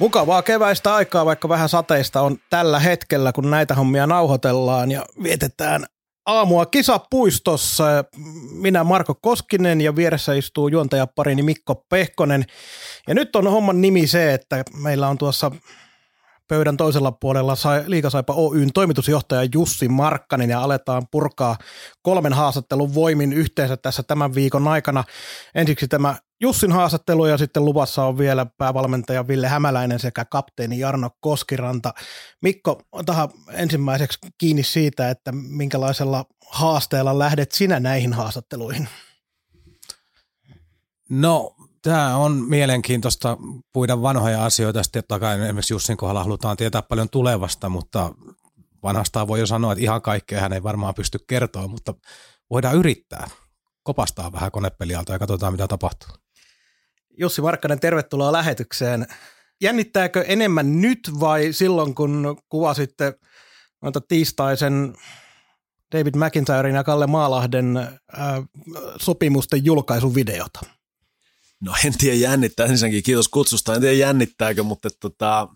Mukavaa keväistä aikaa, vaikka vähän sateista on tällä hetkellä, kun näitä hommia nauhoitellaan ja vietetään aamua kisapuistossa. Minä Marko Koskinen ja vieressä istuu juontajaparini Mikko Pehkonen. Ja nyt on homman nimi se, että meillä on tuossa pöydän toisella puolella Liikasaipa Oyn toimitusjohtaja Jussi Markkanen ja aletaan purkaa kolmen haastattelun voimin yhteensä tässä tämän viikon aikana. Ensiksi tämä Jussin haastattelu ja sitten luvassa on vielä päävalmentaja Ville Hämäläinen sekä kapteeni Jarno Koskiranta. Mikko, ota ensimmäiseksi kiinni siitä, että minkälaisella haasteella lähdet sinä näihin haastatteluihin? No Tämä on mielenkiintoista puida vanhoja asioita. Sitten totta kai esimerkiksi Jussin kohdalla halutaan tietää paljon tulevasta, mutta vanhastaan voi jo sanoa, että ihan kaikkea hän ei varmaan pysty kertoa, mutta voidaan yrittää kopastaa vähän konepelialta ja katsotaan, mitä tapahtuu. Jussi Markkanen, tervetuloa lähetykseen. Jännittääkö enemmän nyt vai silloin, kun kuvasitte noita tiistaisen David McIntyren ja Kalle Maalahden äh, sopimusten julkaisuvideota? No en tiedä jännittää, ensinnäkin kiitos kutsusta, en tiedä jännittääkö, mutta tota,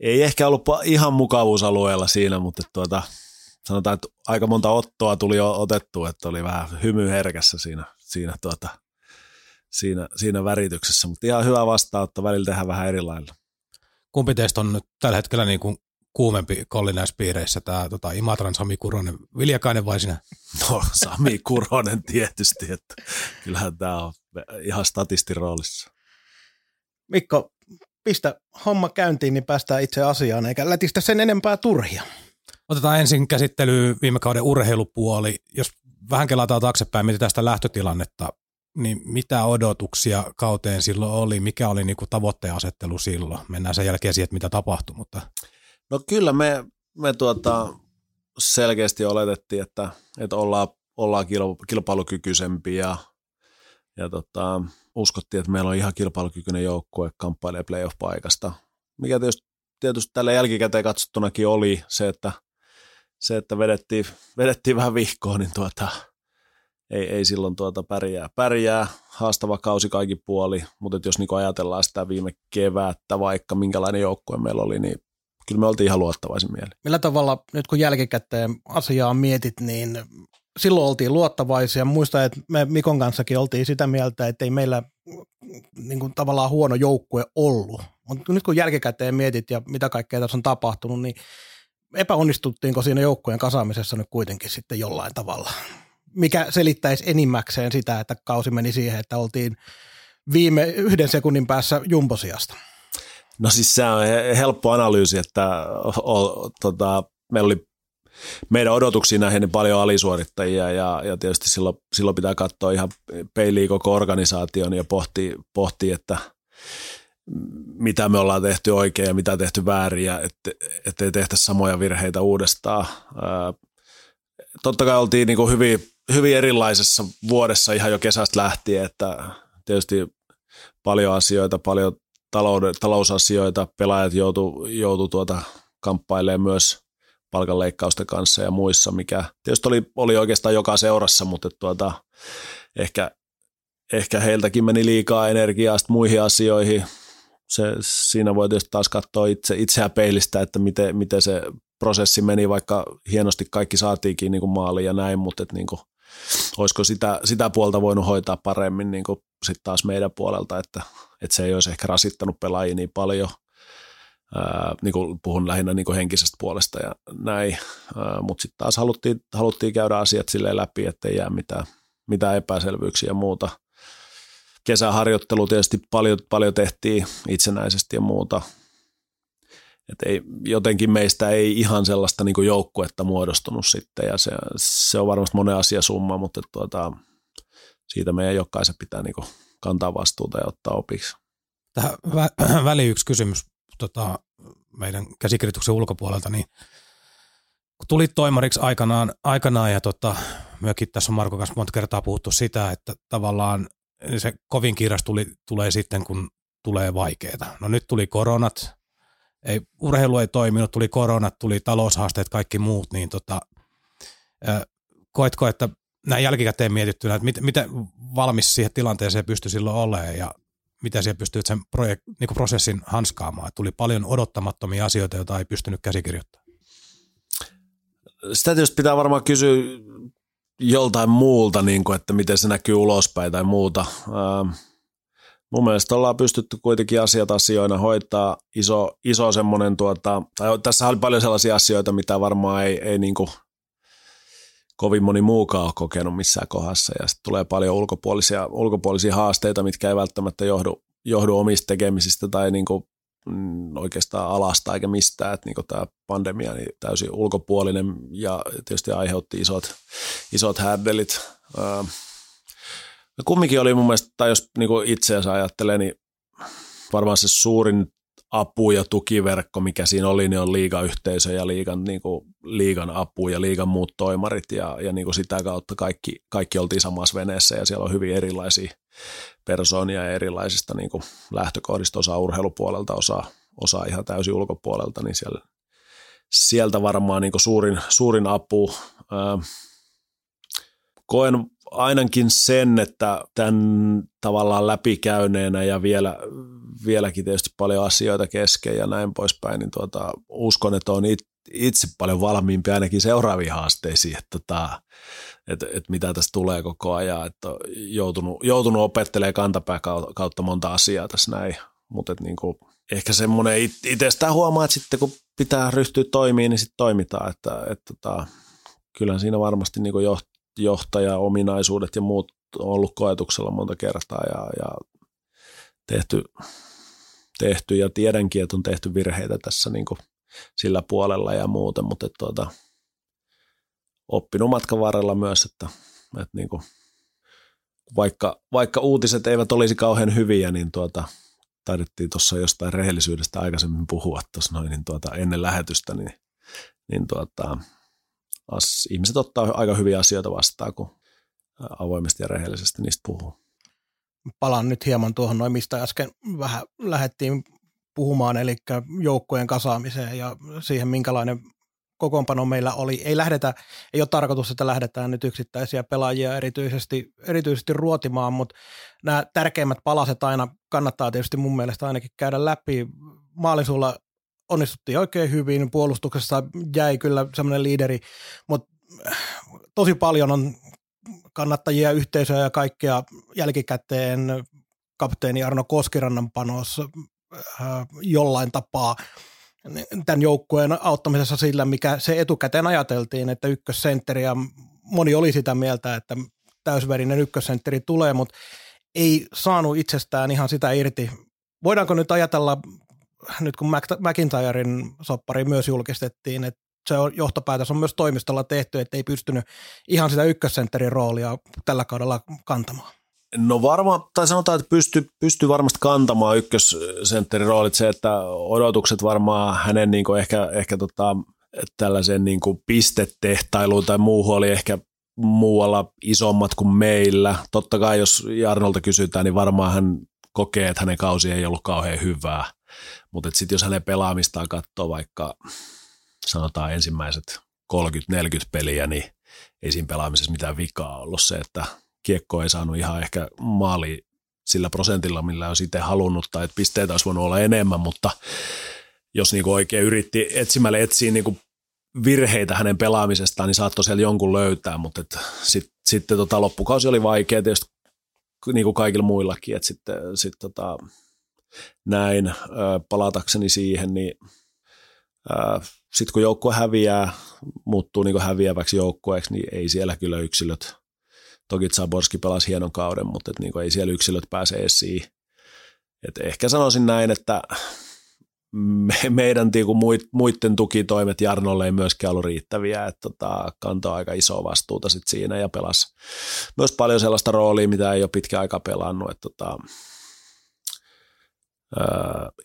ei ehkä ollut ihan mukavuusalueella siinä, mutta tuota, sanotaan, että aika monta ottoa tuli otettu, että oli vähän hymy herkässä siinä, siinä, tuota, siinä, siinä värityksessä, mutta ihan hyvä vastaanotto, välillä tehdään vähän eri lailla. Kumpi teistä on nyt tällä hetkellä niin kuin kuumempi kolli näissä piireissä, tämä tota, Imatran Sami Kuronen, Viljakainen vai sinä? No Sami Kuronen tietysti, että kyllähän tämä on ihan statistiroolissa. Mikko, pistä homma käyntiin, niin päästään itse asiaan, eikä lätistä sen enempää turhia. Otetaan ensin käsittelyyn viime kauden urheilupuoli. Jos vähän kelataan taaksepäin, mitä tästä lähtötilannetta, niin mitä odotuksia kauteen silloin oli? Mikä oli niin tavoitteen asettelu silloin? Mennään sen jälkeen siihen, että mitä tapahtui. Mutta... No kyllä me, me tuota, selkeästi oletettiin, että, että ollaan, ollaan kilpailukykyisempiä ja ja tota, uskottiin, että meillä on ihan kilpailukykyinen joukkue kamppailee playoff-paikasta. Mikä tietysti, tietysti tällä jälkikäteen katsottunakin oli se, että, se, että vedettiin, vedettiin vähän vihkoon, niin tuota, ei, ei silloin tuota pärjää. Pärjää, haastava kausi kaikki puoli, mutta jos niin ajatellaan sitä viime kevättä, vaikka minkälainen joukkue meillä oli, niin kyllä me oltiin ihan luottavaisin mieli. Millä tavalla nyt kun jälkikäteen asiaa mietit, niin silloin oltiin luottavaisia. Muista, että me Mikon kanssakin oltiin sitä mieltä, että ei meillä niin kuin, tavallaan huono joukkue ollut. Mutta nyt kun jälkikäteen mietit ja mitä kaikkea tässä on tapahtunut, niin epäonnistuttiinko siinä joukkueen kasaamisessa nyt kuitenkin sitten jollain tavalla? Mikä selittäisi enimmäkseen sitä, että kausi meni siihen, että oltiin viime yhden sekunnin päässä jumbosiasta? No siis se on helppo analyysi, että o, tota, meillä oli meidän odotuksiin näihin niin paljon alisuorittajia ja, ja tietysti silloin, silloin pitää katsoa ihan peiliin koko organisaation ja pohtia, pohtia, että mitä me ollaan tehty oikein ja mitä tehty väärin ja että, ettei tehtä samoja virheitä uudestaan. Totta kai oltiin niin kuin hyvin, hyvin erilaisessa vuodessa ihan jo kesästä lähtien, että tietysti paljon asioita, paljon talouden, talousasioita, pelaajat joutu, joutu tuota kamppailemaan myös – palkanleikkausten kanssa ja muissa, mikä tietysti oli, oli oikeastaan joka seurassa, mutta tuota, ehkä, ehkä heiltäkin meni liikaa energiaa muihin asioihin. Se, siinä voi tietysti taas katsoa itse, itseä peilistä, että miten, miten se prosessi meni, vaikka hienosti kaikki saatiinkin niin kuin maaliin ja näin, mutta että niin kuin, olisiko sitä, sitä puolta voinut hoitaa paremmin niin sitten taas meidän puolelta, että, että se ei olisi ehkä rasittanut pelaajia niin paljon – Ää, niin kuin puhun lähinnä niin kuin henkisestä puolesta ja näin, mutta sitten taas haluttiin, haluttiin käydä asiat sille läpi, ettei jää mitään, mitään epäselvyyksiä ja muuta. Kesäharjoittelu tietysti paljon, paljon tehtiin itsenäisesti ja muuta. Et ei, jotenkin meistä ei ihan sellaista niin kuin joukkuetta muodostunut sitten ja se, se on varmasti monen asia summa, mutta tuota, siitä meidän jokaisen pitää niin kuin kantaa vastuuta ja ottaa opiksi. Tähän vä- väliin yksi kysymys tota, meidän käsikirjoituksen ulkopuolelta, niin kun tulit toimariksi aikanaan, aikanaan ja tota, myökin tässä on Marko kanssa monta kertaa puhuttu sitä, että tavallaan se kovin kiiras tuli, tulee sitten, kun tulee vaikeaa. No nyt tuli koronat, ei, urheilu ei toiminut, tuli koronat, tuli taloushaasteet, kaikki muut, niin tota, koetko, että näin jälkikäteen mietittynä, että mit, miten valmis siihen tilanteeseen pystyi silloin olemaan ja mitä siellä pystyy sen projekt, niin prosessin hanskaamaan. Tuli paljon odottamattomia asioita, joita ei pystynyt käsikirjoittamaan. Sitä tietysti pitää varmaan kysyä joltain muulta, niin kuin, että miten se näkyy ulospäin tai muuta. Mun mielestä ollaan pystytty kuitenkin asiat asioina hoitaa iso, iso semmoinen, tuota, tai tässä oli paljon sellaisia asioita, mitä varmaan ei, ei niin kuin kovin moni muukaan ole kokenut missään kohdassa ja sitten tulee paljon ulkopuolisia, ulkopuolisia haasteita, mitkä ei välttämättä johdu, johdu omista tekemisistä tai niin kuin, mm, oikeastaan alasta eikä mistään, että niin tämä pandemia niin täysin ulkopuolinen ja tietysti aiheutti isot, isot härdelit. Öö, kumminkin oli mun mielestä, tai jos niin itseänsä ajattelee, niin varmaan se suurin apu ja tukiverkko, mikä siinä oli, niin on liigayhteisö ja liigan, niin kuin, liigan apu ja liigan muut toimarit ja, ja niin kuin sitä kautta kaikki, kaikki oltiin samassa veneessä ja siellä on hyvin erilaisia persoonia ja erilaisista niin kuin lähtökohdista, osa urheilupuolelta, osa, osa ihan täysin ulkopuolelta, niin siellä, sieltä varmaan niin kuin suurin, suurin apu. Ää, koen ainakin sen, että tämän tavallaan läpikäyneenä ja vielä, vieläkin tietysti paljon asioita kesken ja näin poispäin, niin tuota, uskon, että on itse paljon valmiimpi ainakin seuraaviin haasteisiin, että, tota, että, että mitä tästä tulee koko ajan, että joutunut, joutunut opettelemaan kantapää kautta monta asiaa tässä näin, mutta niin kuin, ehkä semmoinen itsestään huomaa, että sitten kun pitää ryhtyä toimiin, niin sitten toimitaan, että, että, että tota, kyllähän siinä varmasti niin johtaja-ominaisuudet ja muut on ollut koetuksella monta kertaa ja, ja tehty, tehty ja tiedänkin, että on tehty virheitä tässä niin kuin sillä puolella ja muuten, mutta että tuota, oppinut matkan varrella myös, että, että niin kuin, vaikka, vaikka uutiset eivät olisi kauhean hyviä, niin tuota, taidettiin tuossa jostain rehellisyydestä aikaisemmin puhua tuossa noin niin tuota, ennen lähetystä, niin, niin tuota, as, ihmiset ottaa aika hyviä asioita vastaan, kun avoimesti ja rehellisesti niistä puhuu. Palaan nyt hieman tuohon noin, mistä äsken vähän lähdettiin puhumaan, eli joukkojen kasaamiseen ja siihen, minkälainen kokoonpano meillä oli. Ei lähdetä, ei ole tarkoitus, että lähdetään nyt yksittäisiä pelaajia erityisesti, erityisesti ruotimaan, mutta nämä tärkeimmät palaset aina kannattaa tietysti mun mielestä ainakin käydä läpi. Maalisuulla onnistuttiin oikein hyvin, puolustuksessa jäi kyllä semmoinen liideri, mutta tosi paljon on kannattajia, yhteisöjä ja kaikkea jälkikäteen kapteeni Arno Koskirannan panos äh, jollain tapaa tämän joukkueen auttamisessa sillä, mikä se etukäteen ajateltiin, että ykkössentteri ja moni oli sitä mieltä, että täysverinen ykkössentteri tulee, mutta ei saanut itsestään ihan sitä irti. Voidaanko nyt ajatella nyt kun McIntyren soppari myös julkistettiin, että se on, johtopäätös on myös toimistolla tehty, että ei pystynyt ihan sitä ykkössentterin roolia tällä kaudella kantamaan. No varmaan, tai sanotaan, että pystyy pysty varmasti kantamaan ykkössentterin roolit. Se, että odotukset varmaan hänen niin ehkä, ehkä tota, tällaisen niin kuin pistetehtailuun tai muuhun oli ehkä muualla isommat kuin meillä. Totta kai jos Jarnolta kysytään, niin varmaan hän kokee, että hänen kausi ei ollut kauhean hyvää. Mutta sitten jos hänen pelaamistaan katsoo vaikka sanotaan ensimmäiset 30-40 peliä, niin ei siinä pelaamisessa mitään vikaa ollut. Se, että kiekko ei saanut ihan ehkä maali sillä prosentilla, millä olisi itse halunnut, tai että pisteitä olisi voinut olla enemmän, mutta jos niinku oikein yritti etsimällä etsiä niinku virheitä hänen pelaamisestaan, niin saattoi siellä jonkun löytää, mutta sitten sit, tota, loppukausi oli vaikea tietysti niin kuin kaikilla muillakin, että sitten sit, tota, näin, palatakseni siihen, niin sitten kun joukkue häviää, muuttuu niin häviäväksi joukkueeksi, niin ei siellä kyllä yksilöt, toki Zaborski pelasi hienon kauden, mutta et niin ei siellä yksilöt pääse esiin. Et ehkä sanoisin näin, että me, meidän niinku muiden tukitoimet Jarnolle ei myöskään ollut riittäviä, että tota, kantoi aika isoa vastuuta sit siinä ja pelasi myös paljon sellaista roolia, mitä ei ole pitkä aika pelannut. Että tota,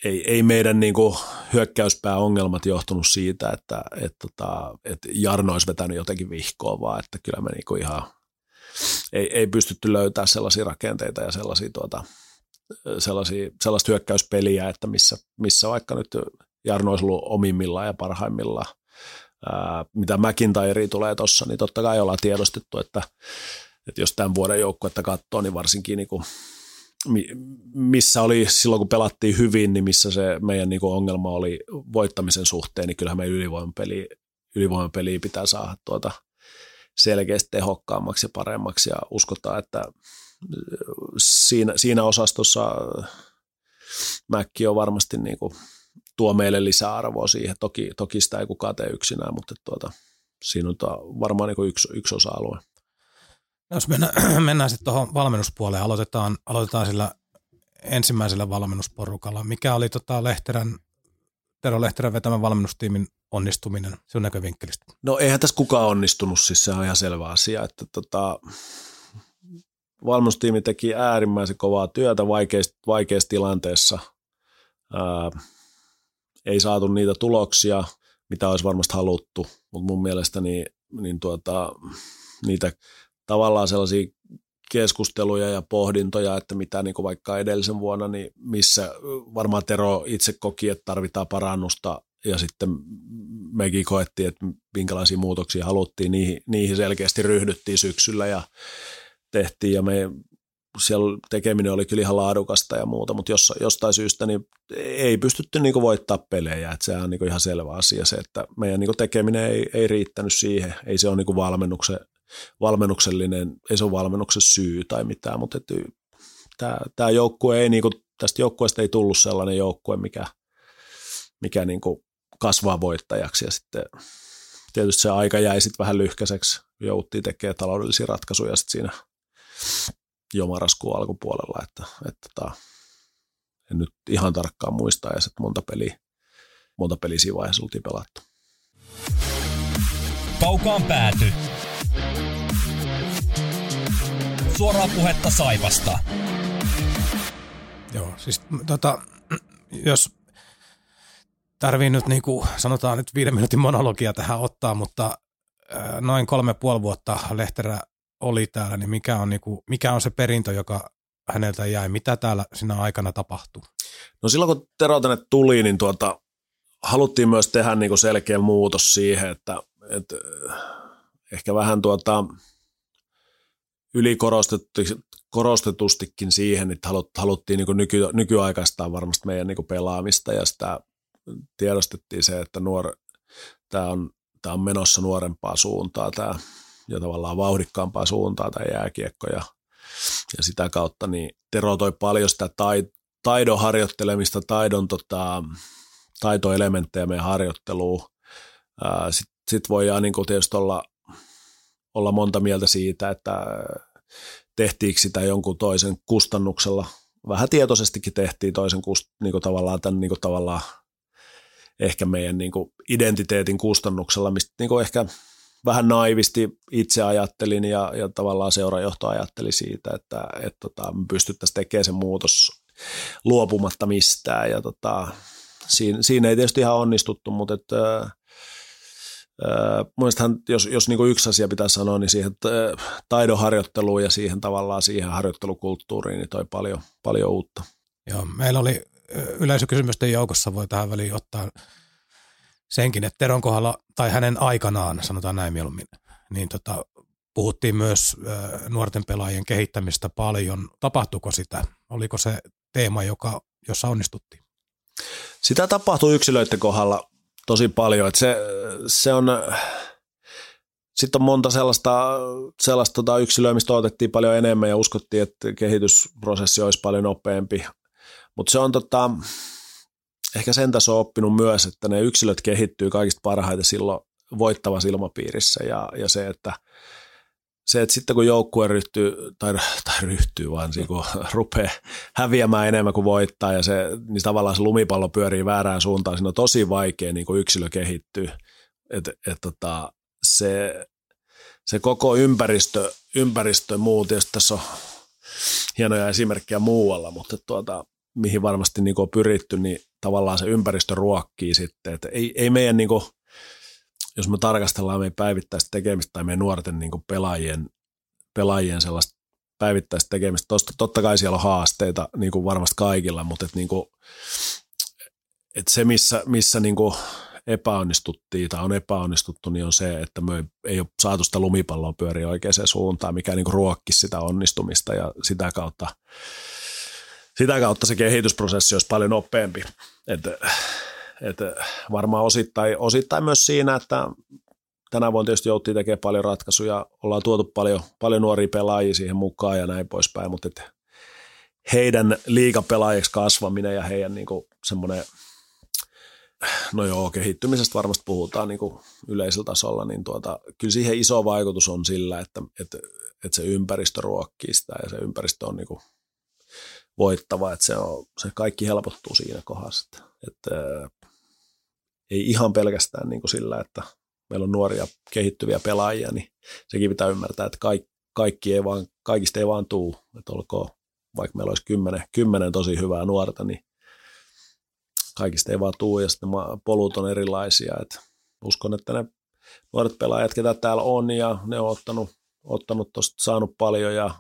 Ei, ei meidän niin kuin, hyökkäyspääongelmat johtunut siitä, että et, tota, et Jarno olisi vetänyt jotenkin vihkoa, vaan että kyllä me niin kuin ihan ei, ei pystytty löytämään sellaisia rakenteita ja sellaisia, tuota, sellaisia, sellaista hyökkäyspeliä, että missä, missä vaikka nyt Jarno olisi ollut omimmillaan ja parhaimmillaan. Ää, mitä McIntyre tulee tuossa, niin totta kai ollaan tiedostettu, että, että jos tämän vuoden joukkuetta katsoo, niin varsinkin niin kuin, missä oli silloin, kun pelattiin hyvin, niin missä se meidän niin kuin ongelma oli voittamisen suhteen, niin kyllähän meidän ylivoimapeli, ylivoimapeliä pitää saada tuota selkeästi tehokkaammaksi ja paremmaksi ja uskotaan, että siinä, siinä osastossa Mäkki on varmasti niin kuin tuo meille lisäarvoa siihen. Toki, toki sitä ei kukaan tee yksinään, mutta tuota, siinä on varmaan niin yksi, yksi osa-alue. Jos mennään, mennään sitten tuohon valmennuspuoleen, aloitetaan, aloitetaan sillä ensimmäisellä valmennusporukalla. Mikä oli tota Lehterän, Tero Lehterän vetämän valmennustiimin onnistuminen sinun näkövinkkelistä? No eihän tässä kukaan onnistunut, siis se on ihan selvä asia, että tota, valmennustiimi teki äärimmäisen kovaa työtä vaikeassa, vaikeassa tilanteessa. Ää, ei saatu niitä tuloksia, mitä olisi varmasti haluttu, mutta mun mielestä niin, niin tuota, niitä tavallaan sellaisia keskusteluja ja pohdintoja, että mitä niin kuin vaikka edellisen vuonna, niin missä varmaan Tero itse koki, että tarvitaan parannusta ja sitten mekin koettiin, että minkälaisia muutoksia haluttiin, niihin, niihin selkeästi ryhdyttiin syksyllä ja tehtiin ja me siellä tekeminen oli kyllä ihan laadukasta ja muuta, mutta jos, jostain syystä niin ei pystytty niin voittaa pelejä, että sehän on niin ihan selvä asia se, että meidän niin tekeminen ei, ei riittänyt siihen, ei se ole niin valmennuksen, valmennuksellinen, ei se ole valmennuksen syy tai mitään, mutta että tämä, tämä joukkue ei, niin kuin, tästä joukkueesta ei tullut sellainen joukkue, mikä, mikä niin kasvaa voittajaksi ja sitten tietysti se aika jäi sitten vähän lyhkäiseksi, jouttiin tekemään taloudellisia ratkaisuja sitten siinä jo marraskuun alkupuolella, että, että tota, en nyt ihan tarkkaan muista ja sitten monta peliä, monta peliä siinä vaiheessa oltiin pelattu. Kaukaan pääty. Suoraa puhetta Saivasta. Joo, siis tota, jos tarvii nyt niin kuin sanotaan nyt viiden minuutin monologia tähän ottaa, mutta noin kolme puoli vuotta Lehterä oli täällä, niin mikä on, niin kuin, mikä on se perintö, joka häneltä jäi? Mitä täällä siinä aikana tapahtuu? No silloin kun Tero tänne tuli, niin tuota, haluttiin myös tehdä niin kuin selkeä muutos siihen, että, että ehkä vähän tuota, ylikorostetustikin siihen, että haluttiin niin nyky, nykyaikaistaa varmasti meidän niin pelaamista ja sitä tiedostettiin se, että nuor, tämä on, tämä on menossa nuorempaa suuntaa tämä ja tavallaan vauhdikkaampaa suuntaa tämä jääkiekko ja, ja sitä kautta niin Tero toi paljon sitä taidon harjoittelemista, taidon tota, taitoelementtejä meidän harjoitteluun. Sitten sit voidaan niin tietysti olla, olla monta mieltä siitä, että tehtiinkö sitä jonkun toisen kustannuksella. Vähän tietoisestikin tehtiin toisen niin kuin tavallaan tämän niin kuin tavallaan ehkä meidän niin kuin identiteetin kustannuksella, mistä niin kuin ehkä vähän naivisti itse ajattelin ja, ja tavallaan seurajohto ajatteli siitä, että, että tota, me pystyttäisiin tekemään se muutos luopumatta mistään ja tota, siinä, siinä ei tietysti ihan onnistuttu, mutta että, Mielestäni, jos, jos niin yksi asia pitää sanoa, niin siihen taidonharjoitteluun ja siihen tavallaan siihen harjoittelukulttuuriin niin toi paljon, paljon uutta. Joo, meillä oli yleisökysymysten joukossa, voi tähän väliin ottaa senkin, että Teron kohdalla, tai hänen aikanaan, sanotaan näin mieluummin, niin tota, puhuttiin myös nuorten pelaajien kehittämistä paljon. Tapahtuiko sitä? Oliko se teema, joka, jossa onnistuttiin? Sitä tapahtuu yksilöiden kohdalla tosi paljon. Että se, se on, sitten on monta sellaista, sellaista tota yksilöä, mistä otettiin paljon enemmän ja uskottiin, että kehitysprosessi olisi paljon nopeampi. Mutta se on tota, ehkä sen taso oppinut myös, että ne yksilöt kehittyy kaikista parhaiten silloin voittavassa ilmapiirissä ja, ja se, että se, että sitten kun joukkue ryhtyy, tai, tai ryhtyy vaan niin kun rupeaa häviämään enemmän kuin voittaa ja se, niin tavallaan se lumipallo pyörii väärään suuntaan, siinä on tosi vaikea niin yksilö kehittyä. Et, et, tota, se, se koko ympäristö, ympäristö muu, tietysti tässä on hienoja esimerkkejä muualla, mutta tuota, mihin varmasti niin on pyritty, niin tavallaan se ympäristö ruokkii sitten. Että ei, ei meidän, niin kuin, jos me tarkastellaan meidän päivittäistä tekemistä tai meidän nuorten niin kuin pelaajien, pelaajien sellaista päivittäistä tekemistä, tosta, totta kai siellä on haasteita niin kuin varmasti kaikilla, mutta että niin kuin, että se, missä, missä niin kuin epäonnistuttiin tai on epäonnistuttu, niin on se, että me ei ole saatu sitä lumipalloa pyöriä oikeaan suuntaan, mikä niin ruokkisi sitä onnistumista ja sitä kautta, sitä kautta se kehitysprosessi olisi paljon nopeampi. Et, et varmaan osittain, osittain myös siinä, että tänä vuonna tietysti jouttiin tekemään paljon ratkaisuja, ollaan tuotu paljon, paljon nuoria pelaajia siihen mukaan ja näin poispäin, mutta et heidän liikapelaajiksi kasvaminen ja heidän niin semmoinen – no joo, kehittymisestä varmasti puhutaan niin yleisellä tasolla, niin tuota, kyllä siihen iso vaikutus on sillä, että, että, että se ympäristö ruokkii sitä ja se ympäristö on niin kuin voittava, että se, on, se kaikki helpottuu siinä kohdassa. Että ei ihan pelkästään niin kuin sillä, että meillä on nuoria kehittyviä pelaajia, niin sekin pitää ymmärtää, että kaikki, kaikki ei vaan, kaikista ei vaan tuu, että olkoon, vaikka meillä olisi kymmenen, kymmenen tosi hyvää nuorta, niin kaikista ei vaan tuu ja sitten polut on erilaisia. Et uskon, että ne nuoret pelaajat, ketä täällä on ja ne on ottanut, ottanut tosta, saanut paljon ja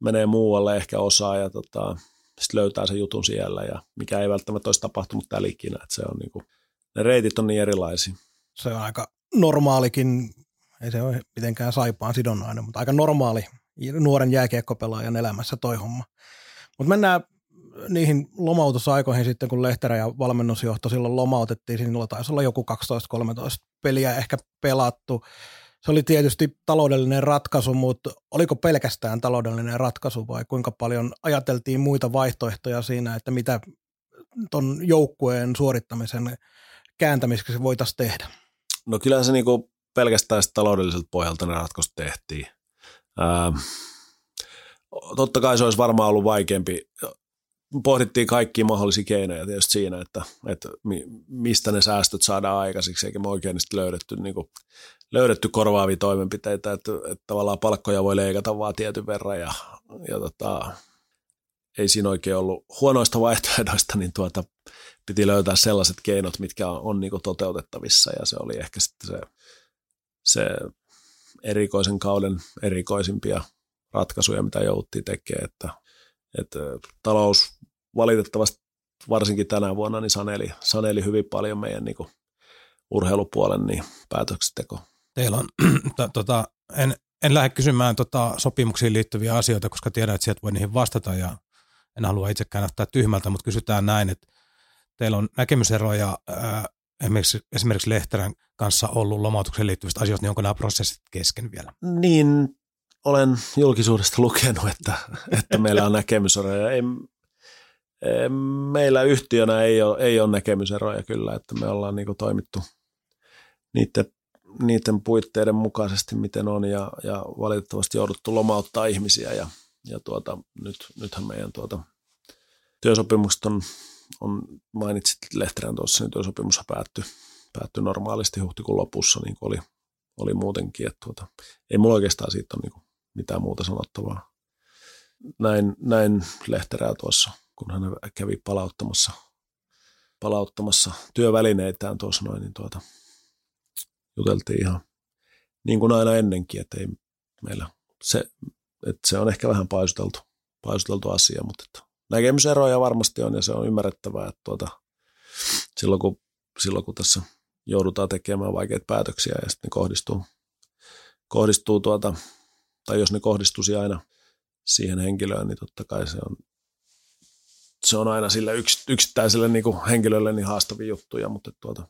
menee muualle ehkä osaa ja tota, sitten löytää sen jutun siellä ja mikä ei välttämättä olisi tapahtunut täällä ikinä. Et se on niinku, ne reitit on niin erilaisia. Se on aika normaalikin, ei se ole mitenkään saipaan sidonnainen, mutta aika normaali nuoren jääkiekkopelaajan elämässä toi homma. Mutta mennään niihin lomautusaikoihin sitten, kun Lehterä ja valmennusjohto silloin lomautettiin, sinulla taisi olla joku 12-13 peliä ehkä pelattu. Se oli tietysti taloudellinen ratkaisu, mutta oliko pelkästään taloudellinen ratkaisu vai kuinka paljon ajateltiin muita vaihtoehtoja siinä, että mitä tuon joukkueen suorittamisen kääntämiseksi voitaisiin tehdä? No kyllä se niinku pelkästään taloudelliselta pohjalta ne ratkaisut tehtiin. Ää, totta kai se olisi varmaan ollut vaikeampi pohdittiin kaikkia mahdollisia keinoja tietysti siinä, että, että mistä ne säästöt saadaan aikaiseksi, eikä me oikein löydetty, niin kuin, löydetty korvaavia toimenpiteitä, että, että tavallaan palkkoja voi leikata vaan tietyn verran ja, ja tota, ei siinä oikein ollut huonoista vaihtoehdoista, niin tuota, piti löytää sellaiset keinot, mitkä on, on niin toteutettavissa ja se oli ehkä sitten se, se erikoisen kauden erikoisimpia ratkaisuja, mitä jouttiin tekemään, että, että talous valitettavasti varsinkin tänä vuonna niin saneli, saneli hyvin paljon meidän niin urheilupuolen niin päätöksenteko. Teillä on, tota, en, en lähde kysymään tota sopimuksiin liittyviä asioita, koska tiedän, että sieltä voi niihin vastata ja en halua itsekään näyttää tyhmältä, mutta kysytään näin, että teillä on näkemyseroja esimerkiksi, esimerkiksi Lehterän kanssa ollut lomautukseen liittyvistä asioista, niin onko nämä prosessit kesken vielä? Niin, olen julkisuudesta lukenut, että, että meillä on näkemyseroja. Ei, meillä yhtiönä ei ole, ei ole näkemyseroja kyllä, että me ollaan niin toimittu niiden, niiden puitteiden mukaisesti, miten on, ja, ja valitettavasti jouduttu lomauttaa ihmisiä, ja, ja tuota, nyt, nythän meidän tuota, työsopimukset on, on mainitsit Lehterän tuossa, niin työsopimus päättyi, päättyi normaalisti huhtikuun lopussa, niin kuin oli, oli muutenkin, että tuota, ei mulla oikeastaan siitä ole niin mitään muuta sanottavaa. Näin, näin Lehterää tuossa kun hän kävi palauttamassa, palauttamassa työvälineitään tuossa noin, niin tuota, juteltiin ihan niin kuin aina ennenkin, että ei meillä se, että se on ehkä vähän paisuteltu, paisuteltu asia, mutta että näkemyseroja varmasti on ja se on ymmärrettävää, että tuota, silloin, kun, silloin kun tässä joudutaan tekemään vaikeita päätöksiä ja sitten ne kohdistuu, kohdistuu tuota, tai jos ne kohdistuisi aina siihen henkilöön, niin totta kai se on se on aina sille yks, yksittäiselle niin henkilölle niin haastavia juttuja, mutta tuota,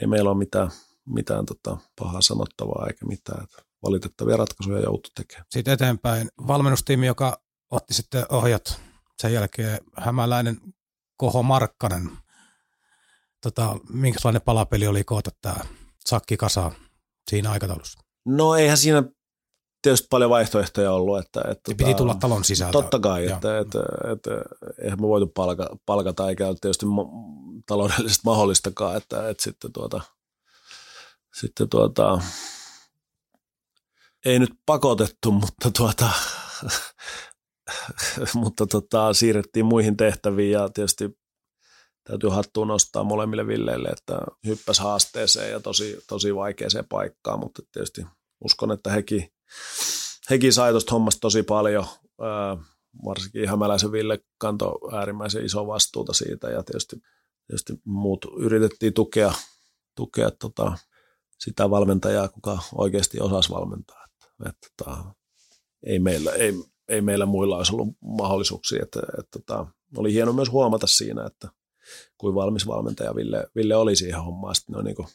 ei meillä ole mitään, mitään tota, pahaa sanottavaa eikä mitään. Että valitettavia ratkaisuja joutu tekemään. Sitten eteenpäin valmennustiimi, joka otti sitten ohjat sen jälkeen hämäläinen Koho Markkanen. Tota, minkälainen palapeli oli koota tämä sakki kasa siinä aikataulussa? No eihän siinä tietysti paljon vaihtoehtoja ollut. Että, että piti tota, tulla talon sisältä. Totta kai, että, että, että, että eihän me voitu palka, palkata eikä ole tietysti taloudellisesti mahdollistakaan, että, että sitten tuota, sitten tuota, ei nyt pakotettu, mutta tuota, mutta tota, siirrettiin muihin tehtäviin ja tietysti täytyy hattuun nostaa molemmille Villeille, että hyppäs haasteeseen ja tosi, tosi vaikeaseen paikkaan, mutta tietysti uskon, että hekin, hekin sai tuosta hommasta tosi paljon, varsinkin Hämäläisen Ville kanto äärimmäisen iso vastuuta siitä ja tietysti, tietysti muut yritettiin tukea, tukea tota, sitä valmentajaa, kuka oikeasti osasi valmentaa. Että, että, tota, ei, meillä, ei, ei meillä muilla olisi ollut mahdollisuuksia. Että, että, että, tota, oli hieno myös huomata siinä, että kuin valmis valmentaja Ville, Ville oli siihen hommaan, sitten niin kuin,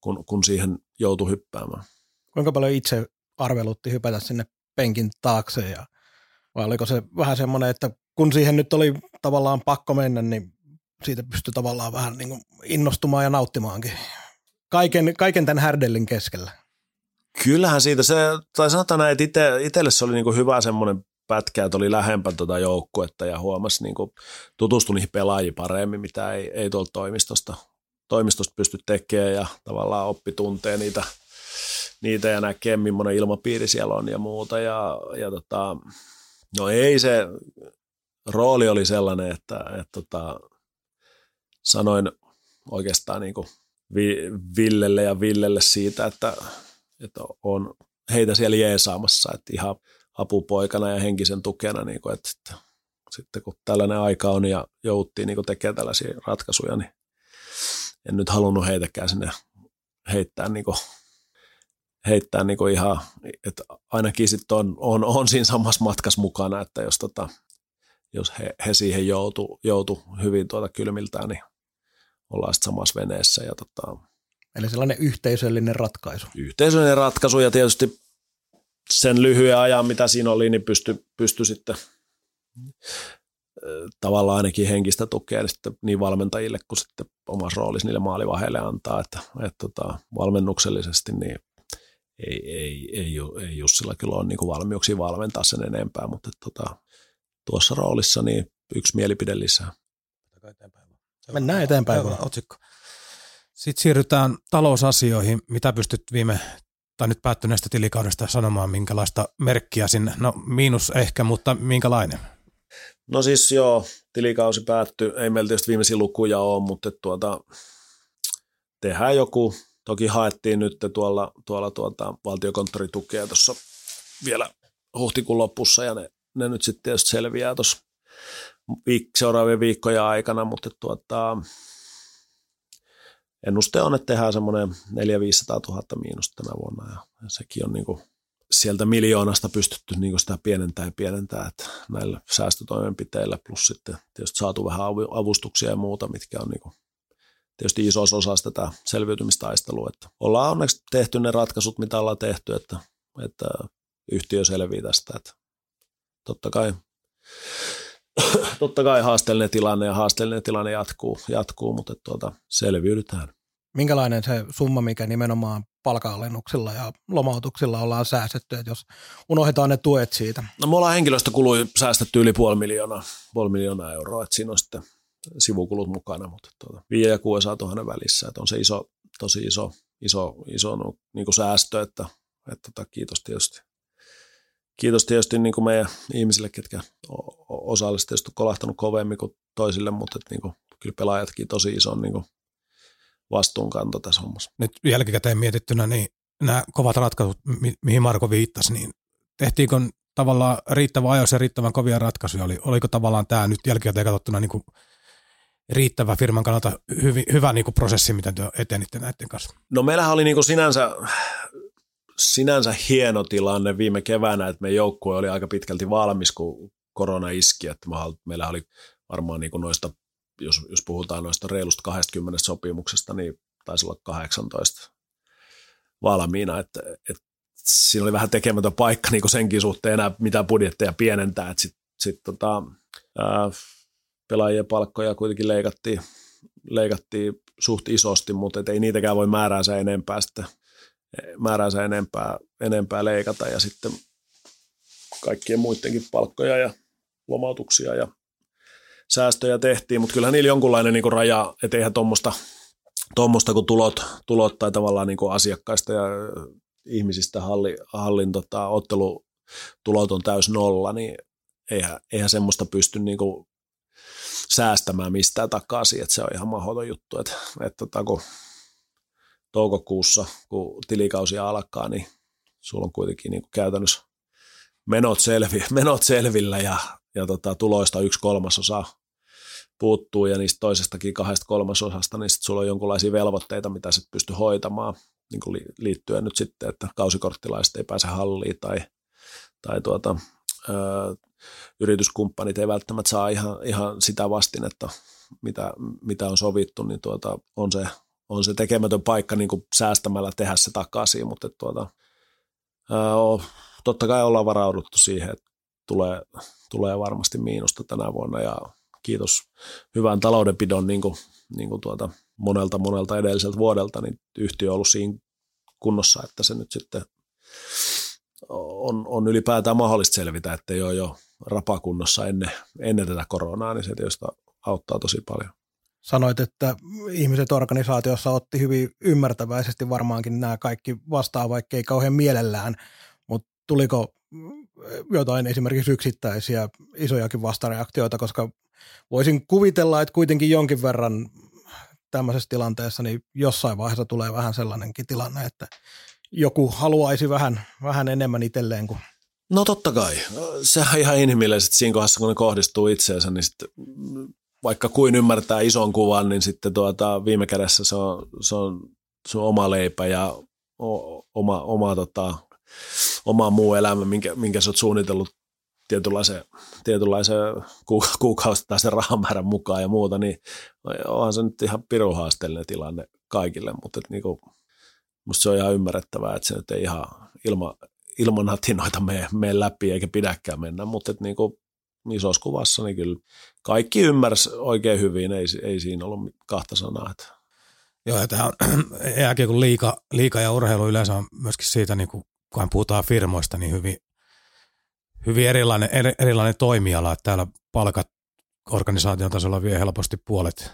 kun, kun siihen joutui hyppäämään. Kuinka paljon itse arvelutti hypätä sinne penkin taakse ja vai oliko se vähän semmoinen, että kun siihen nyt oli tavallaan pakko mennä, niin siitä pystyi tavallaan vähän niin kuin innostumaan ja nauttimaankin kaiken, kaiken tämän härdellin keskellä. Kyllähän siitä se, tai sanotaan näin, että ite, itselle se oli niin kuin hyvä semmoinen pätkä, että oli lähempää tuota joukkuetta ja huomasi, niin kuin, tutustui niihin pelaajiin paremmin, mitä ei, ei tuolta toimistosta, toimistosta pysty tekemään ja tavallaan oppi tuntee niitä, niitä ja näkee, millainen ilmapiiri siellä on ja muuta. Ja, ja tota, no ei se, rooli oli sellainen, että, että, tota, sanoin oikeastaan niin Villelle ja Villelle siitä, että, että on heitä siellä jeesaamassa, että ihan apupoikana ja henkisen tukena, niin kuin, että, että sitten kun tällainen aika on ja jouttiin niin tekemään tällaisia ratkaisuja, niin en nyt halunnut heitäkään sinne heittää, niin kuin, heittää niin kuin ihan, että ainakin sitten on, on, on siinä samassa matkassa mukana, että jos, tota, jos he, he siihen joutu, joutu hyvin tuota kylmiltään, niin ollaan sitten samassa veneessä. Ja tota, Eli sellainen yhteisöllinen ratkaisu. Yhteisöllinen ratkaisu ja tietysti sen lyhyen ajan, mitä siinä oli, niin pystyi pysty sitten tavallaan ainakin henkistä tukea sitten niin valmentajille kuin sitten omassa roolissa niille maalivaheille antaa, että, että tota, valmennuksellisesti niin ei, ei, ei, ei Jussilla kyllä ole niin kuin valmiuksia valmentaa sen enempää, mutta tota, tuossa roolissa niin yksi mielipide lisää. Mennään eteenpäin. Otsikko. Sitten siirrytään talousasioihin. Mitä pystyt viime tai nyt päättyneestä tilikaudesta sanomaan, minkälaista merkkiä sinne, no miinus ehkä, mutta minkälainen? No siis joo, tilikausi päättyi, ei meillä tietysti viimeisiä lukuja ole, mutta tuota, tehdään joku, toki haettiin nyt tuolla, tuolla tuota, valtiokonttoritukea tuossa vielä huhtikuun lopussa ja ne, ne nyt sitten tietysti selviää tuossa viik- seuraavien viikkojen aikana, mutta tuota, ennuste on, että tehdään semmoinen 4 500 000 miinusta tänä vuonna ja sekin on niin kuin sieltä miljoonasta pystytty niin kuin sitä pienentää ja pienentää, että näillä säästötoimenpiteillä plus sitten tietysti saatu vähän avustuksia ja muuta, mitkä on niin kuin tietysti iso osa tätä selviytymistaistelua. Että ollaan onneksi tehty ne ratkaisut, mitä ollaan tehty, että, että yhtiö selvii tästä. Että totta kai totta kai haasteellinen tilanne ja haasteellinen tilanne jatkuu, jatkuu mutta tuota, selviydytään. Minkälainen se summa, mikä nimenomaan palkanalennuksilla ja lomautuksilla ollaan säästetty, että jos unohdetaan ne tuet siitä? No me ollaan henkilöstökului säästetty yli puoli miljoonaa, puoli miljoonaa euroa, että siinä on sitten sivukulut mukana, mutta tuota, 5 ja 600 000 välissä, että on se iso, tosi iso, iso, iso no, niin kuin säästö, että, että tota, kiitos tietysti kiitos tietysti niin kuin meidän ihmisille, ketkä osalliset tietysti kolahtanut kovemmin kuin toisille, mutta että niin kuin, kyllä pelaajatkin tosi iso niin kuin vastuunkanto tässä hommassa. Nyt jälkikäteen mietittynä, niin nämä kovat ratkaisut, mi- mihin Marko viittasi, niin tehtiinkö tavallaan riittävän ajoissa ja riittävän kovia ratkaisuja? Oli, oliko tavallaan tämä nyt jälkikäteen katsottuna niin kuin riittävä firman kannalta hyvin, hyvä niin kuin prosessi, miten te etenitte näiden kanssa? No meillähän oli niin kuin sinänsä sinänsä hieno tilanne. Viime keväänä, että meidän joukkue oli aika pitkälti valmis, kun korona iski, että meillä oli varmaan niin kuin noista, jos, jos puhutaan noista reilusta 20 sopimuksesta, niin taisi olla 18 valmiina, että, että siinä oli vähän tekemätön paikka niin kuin senkin suhteen enää mitä budjetteja pienentää, että sitten sit, tota, ää, pelaajien palkkoja kuitenkin leikattiin, leikattiin suht isosti, mutta ei niitäkään voi määräänsä enempää sitten määränsä enempää, enempää leikata ja sitten kaikkien muidenkin palkkoja ja lomautuksia ja säästöjä tehtiin, mutta kyllähän niillä jonkunlainen niin raja, että eihän tuommoista tuommoista kun tulot, tulot tai tavallaan niin asiakkaista ja ihmisistä halli, hallin tota, ottelutulot on täys nolla, niin eihän, eihän semmoista pysty niin säästämään mistään takaisin, että se on ihan mahdoton juttu, että, että tota, kun toukokuussa, kun tilikausi alkaa, niin sulla on kuitenkin niin kuin käytännössä menot, selvi, menot selvillä ja, ja tota, tuloista yksi kolmasosa puuttuu ja niistä toisestakin kahdesta kolmasosasta, niin sitten sulla on jonkinlaisia velvoitteita, mitä sä pysty hoitamaan niin kuin liittyen nyt sitten, että kausikorttilaiset ei pääse halliin tai, tai tuota, ö, yrityskumppanit ei välttämättä saa ihan, ihan sitä vastinetta, mitä, mitä on sovittu, niin tuota, on, se, on se tekemätön paikka niin kuin säästämällä tehdä se takaisin, mutta tuota, ö, totta kai ollaan varauduttu siihen, että tulee, tulee varmasti miinusta tänä vuonna ja kiitos hyvän taloudenpidon niin kuin, niin kuin tuota, monelta monelta edelliseltä vuodelta, niin yhtiö on ollut siinä kunnossa, että se nyt sitten on, on ylipäätään mahdollista selvitä, että ei ole jo rapakunnossa ennen, ennen tätä koronaa, niin se tietysti auttaa tosi paljon. Sanoit, että ihmiset organisaatiossa otti hyvin ymmärtäväisesti varmaankin nämä kaikki vastaan, vaikka ei kauhean mielellään, mutta tuliko jotain esimerkiksi yksittäisiä isojakin vastareaktioita, koska voisin kuvitella, että kuitenkin jonkin verran tämmöisessä tilanteessa niin jossain vaiheessa tulee vähän sellainenkin tilanne, että joku haluaisi vähän, vähän enemmän itselleen kuin No totta kai. Se on ihan inhimillisesti siinä kohdassa, kun ne kohdistuu itseensä, niin sitten vaikka kuin ymmärtää ison kuvan, niin sitten tuota, viime kädessä se on, se on, se on oma leipä ja oma, oma, tota, oma muu elämä, minkä, minkä sä oot suunnitellut tietynlaisen, tietynlaisen kuukausittaisen rahamäärän mukaan ja muuta, niin onhan se nyt ihan pirun tilanne kaikille, mutta et niinku, musta se on ihan ymmärrettävää, että se nyt ei ihan ilma, ilman hatinoita mene, mene läpi eikä pidäkään mennä, mutta et niinku, isossa kuvassa niin kyllä kaikki ymmärsi oikein hyvin, ei, ei siinä ollut kahta sanaa. Että. Joo, ja tämä on kun liika, liika ja urheilu yleensä on myöskin siitä, niin kun, kun puhutaan firmoista, niin hyvin hyvin erilainen, eri, erilainen toimiala, että täällä palkat organisaation tasolla vie helposti puolet,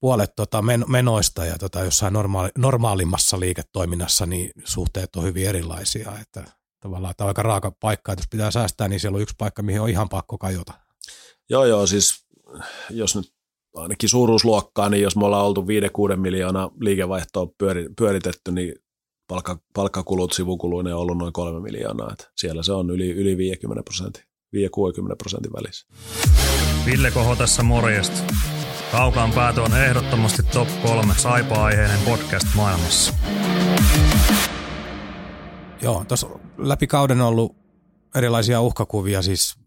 puolet tota men, menoista ja tota jossain normaali, normaalimmassa liiketoiminnassa niin suhteet on hyvin erilaisia, että tavallaan tämä on aika raaka paikka, että jos pitää säästää, niin siellä on yksi paikka, mihin on ihan pakko kajota. Joo, joo, siis jos nyt ainakin suuruusluokkaa, niin jos me ollaan oltu 5-6 miljoonaa liikevaihtoa pyöri, pyöritetty, niin palkka, palkkakulut sivukuluinen on ollut noin kolme miljoonaa. Että siellä se on yli, yli 50 prosentin, 50 prosentin välissä. Ville Koho tässä morjesta. Kaukaan päätö on ehdottomasti top kolme saipa-aiheinen podcast maailmassa. Joo, tuossa läpi kauden on ollut erilaisia uhkakuvia siis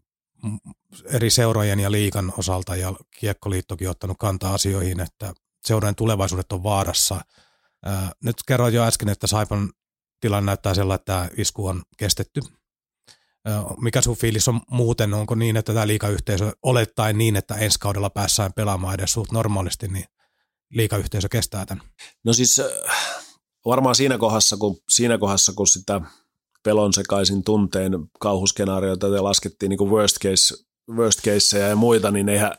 eri seurojen ja liikan osalta ja Kiekkoliittokin ottanut kantaa asioihin, että seurojen tulevaisuudet on vaarassa – nyt kerroin jo äsken, että Saipan tilanne näyttää sellainen, että tämä isku on kestetty. Mikä sun fiilis on muuten? Onko niin, että tämä liikayhteisö olettaen niin, että ensi kaudella päässään pelaamaan edes suht normaalisti, niin liikayhteisö kestää tämän? No siis varmaan siinä kohdassa, kun, siinä kohdassa, kun sitä pelon sekaisin tunteen kauhuskenaarioita ja laskettiin niin kuin worst case worst caseja ja muita, niin eihän,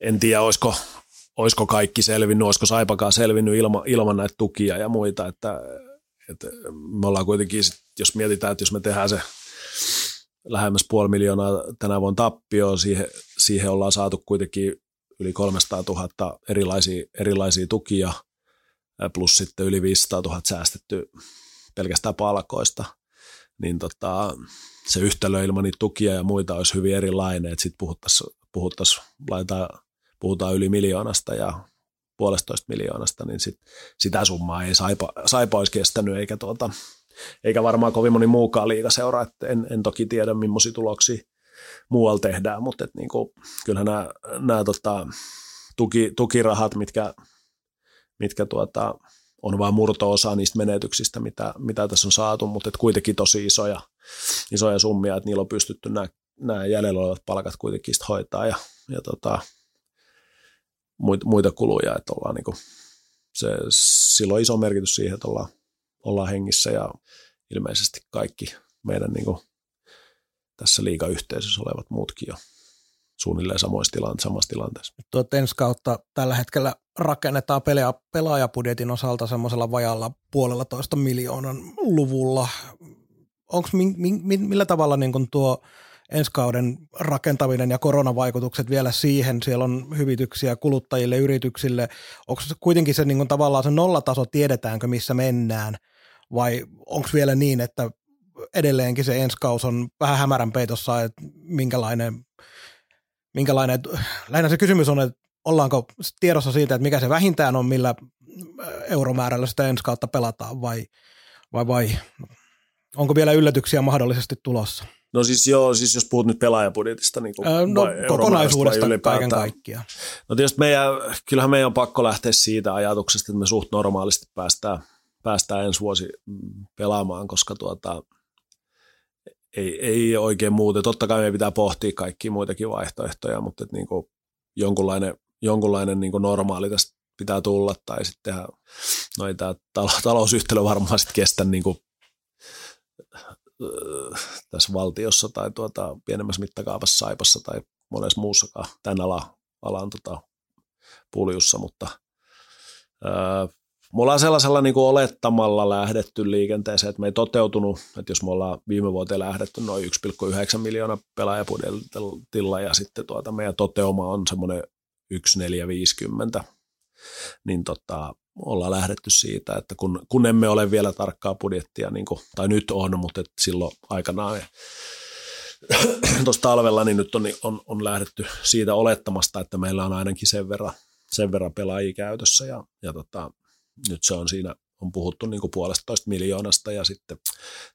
en tiedä, olisiko, olisiko kaikki selvinnyt, olisiko Saipakaan selvinnyt ilma, ilman näitä tukia ja muita, että, että me ollaan kuitenkin, jos mietitään, että jos me tehdään se lähemmäs puoli miljoonaa tänä vuonna tappioon, siihen, siihen ollaan saatu kuitenkin yli 300 000 erilaisia, erilaisia tukia, plus sitten yli 500 000 säästetty pelkästään palkoista, niin tota, se yhtälö ilman niitä tukia ja muita olisi hyvin erilainen, että sitten puhuttaisiin, puhuttaisiin laitetaan puhutaan yli miljoonasta ja puolestoista miljoonasta, niin sit, sitä summaa ei Saipa, Saipa olisi kestänyt, eikä, tuota, eikä varmaan kovin moni muukaan liigaseura, että en, en toki tiedä, millaisia tuloksia muualla tehdään, mutta et niinku, kyllähän nämä tota, tuki, tukirahat, mitkä, mitkä tuota, on vain murto-osa niistä menetyksistä, mitä, mitä tässä on saatu, mutta et kuitenkin tosi isoja, isoja summia, että niillä on pystytty nämä, nämä jäljellä olevat palkat kuitenkin hoitaa ja, ja tota, muita, muita kuluja, että ollaan niin kuin, se, sillä on iso merkitys siihen, että ollaan, ollaan hengissä ja ilmeisesti kaikki meidän niin kuin, tässä liigayhteisössä olevat muutkin jo suunnilleen samoissa tilanteissa, samassa tilanteessa. Tuot ensi kautta tällä hetkellä rakennetaan pelaaja, pelaajapudjetin osalta semmoisella vajalla puolella toista miljoonan luvulla. Onko mi, mi, millä tavalla niin tuo ensi kauden rakentaminen ja koronavaikutukset vielä siihen. Siellä on hyvityksiä kuluttajille, yrityksille. Onko kuitenkin se niin kuin tavallaan se nollataso, tiedetäänkö missä mennään vai onko vielä niin, että edelleenkin se ensi kaus on vähän hämärän peitossa, että minkälainen, minkälainen, lähinnä se kysymys on, että ollaanko tiedossa siitä, että mikä se vähintään on, millä euromäärällä sitä ensi kautta pelataan vai, vai, vai onko vielä yllätyksiä mahdollisesti tulossa? No siis joo, siis jos puhut nyt pelaajapudjetista, niin kuin öö, no, kokonaisuudesta kaiken kaikkiaan. No tietysti meidän, kyllähän meidän on pakko lähteä siitä ajatuksesta, että me suht normaalisti päästään, päästään ensi vuosi pelaamaan, koska tuota, ei, ei oikein muuta. Totta kai me pitää pohtia kaikki muitakin vaihtoehtoja, mutta että niin kuin jonkunlainen, jonkunlainen niin kuin normaali tästä pitää tulla, tai sitten no ei tämä talousyhtälö varmaan sitten kestä niin kuin, tässä valtiossa tai tuota, pienemmässä mittakaavassa Saipassa tai monessa muussakaan tämän ala, alan tota, puljussa, mutta ää, me ollaan sellaisella niin kuin olettamalla lähdetty liikenteeseen, että me ei toteutunut, että jos me ollaan viime vuoteen lähdetty noin 1,9 miljoonaa pelaajapudjetilla ja sitten tuota, meidän toteuma on semmoinen 1,450, niin tota, ollaan lähdetty siitä, että kun, kun emme ole vielä tarkkaa budjettia, niin kuin, tai nyt on, mutta et silloin aikanaan tuossa talvella, niin nyt on, on, on lähdetty siitä olettamasta, että meillä on ainakin sen verran, sen verran pelaajia käytössä ja, ja tota, nyt se on siinä, on puhuttu niin kuin puolestatoista miljoonasta ja sitten